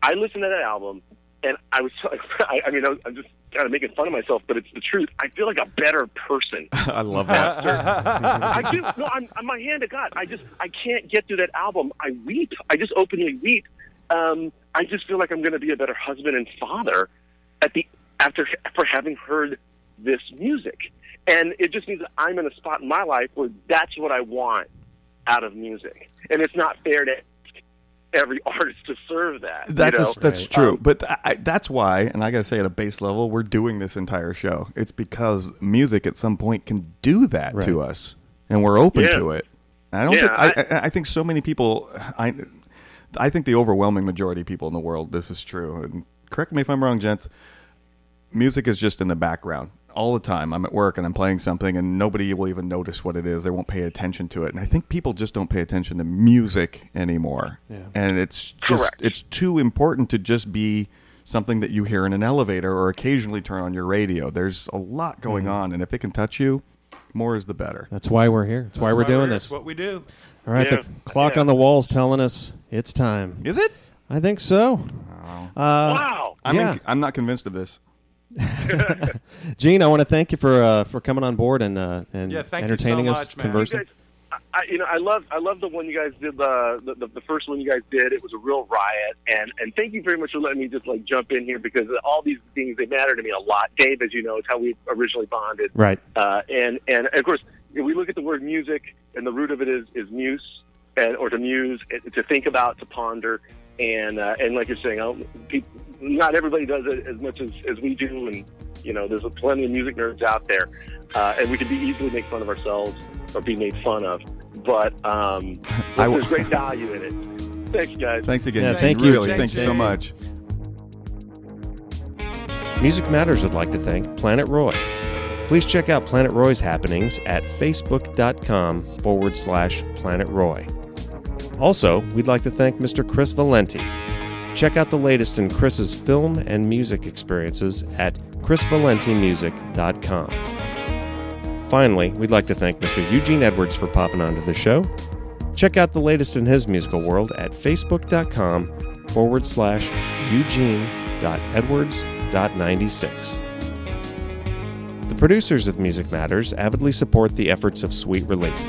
I listened to that album, and I was I, I mean I was, I'm just kind of making fun of myself, but it's the truth. I feel like a better person I love that. I do. No, I'm, I'm my hand to God. I just I can't get through that album. I weep. I just openly weep. Um, I just feel like I'm going to be a better husband and father at the after for having heard this music, and it just means that I'm in a spot in my life where that's what I want out of music, and it's not fair to every artist to serve that you know? is, that's Right. true, Um, but I, that's why, and I gotta say, at a base level, we're doing this entire show. It's because music at some point can do that to us, and we're open Yeah. to it. I don't. Yeah, think, I, I, I think so many people. I, I think the overwhelming majority of people in the world. This is true. And correct me if I'm wrong, gents. Music is just in the background all the time. I'm at work and I'm playing something, and nobody will even notice what it is. They won't pay attention to it. And I think people just don't pay attention to music anymore. Yeah. And it's just Correct. it's too important to just be something that you hear in an elevator or occasionally turn on your radio. There's a lot going on, and if it can touch you, More is the better. That's why we're here. That's why we're doing That's this. what we do. All right, Yeah. the clock Yeah. on the wall's telling us it's time. Is it? I think so. Oh. Uh, wow. I'm, yeah. in, I'm not convinced of this. Gene, I want to thank you for uh, for coming on board and uh, and Yeah, thank you entertaining so us, much, man. You conversing. guys, I, I- you know, I love, I love the one you guys did. The, the the first one you guys did. It was a real riot, and and thank you very much for letting me just like jump in here because all these things they matter to me a lot. Dave, as you know, is how we originally bonded. Right. Uh, and and of course, if we look at the word music, and the root of it is is muse, and or to muse, to think about, to ponder, and uh, and like you're saying, I don't, everybody does it as much as, as we do, and you know, there's plenty of music nerds out there, uh, and we can be easily make fun of ourselves or be made fun of, but um, I w- there's great value in it. Thanks, guys. Thanks again. Yeah, Gene. thank you. Really, Thank thank you you. so much. Music Matters would like to thank Planet Roy. Please check out Planet Roy's happenings at facebook.com forward slash Planet Roy. Also, we'd like to thank Mr. Chris Valenti. Check out the latest in Chris's film and music experiences at chrisvalentimusic.com. Finally, we'd like to thank Mr. Eugene Edwards for popping onto the show. Check out the latest in his musical world at facebook.com forward slash eugene.edwards.96. The producers of Music Matters avidly support the efforts of Sweet Relief.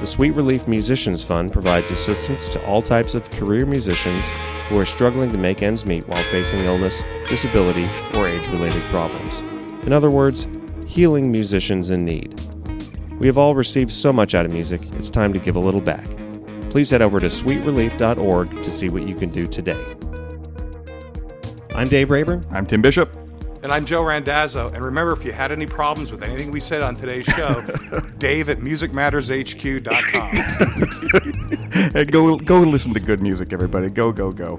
The Sweet Relief Musicians Fund provides assistance to all types of career musicians who are struggling to make ends meet while facing illness, disability, or age related problems. In other words, healing musicians in need. We have all received so much out of music, it's time to give a little back. Please head over to sweetrelief.org to see what you can do today. I'm Dave Rayburn. I'm Tim Bishop. And I'm Joe Randazzo. And remember, if you had any problems with anything we said on today's show, Dave at musicmattershq.com. Hey, go go listen to good music, everybody. Go go go.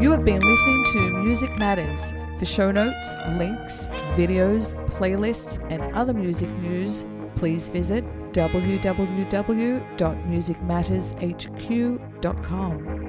You have been listening to Music Matters. For show notes, links, videos, playlists, and other music news, please visit www.musicmattershq.com.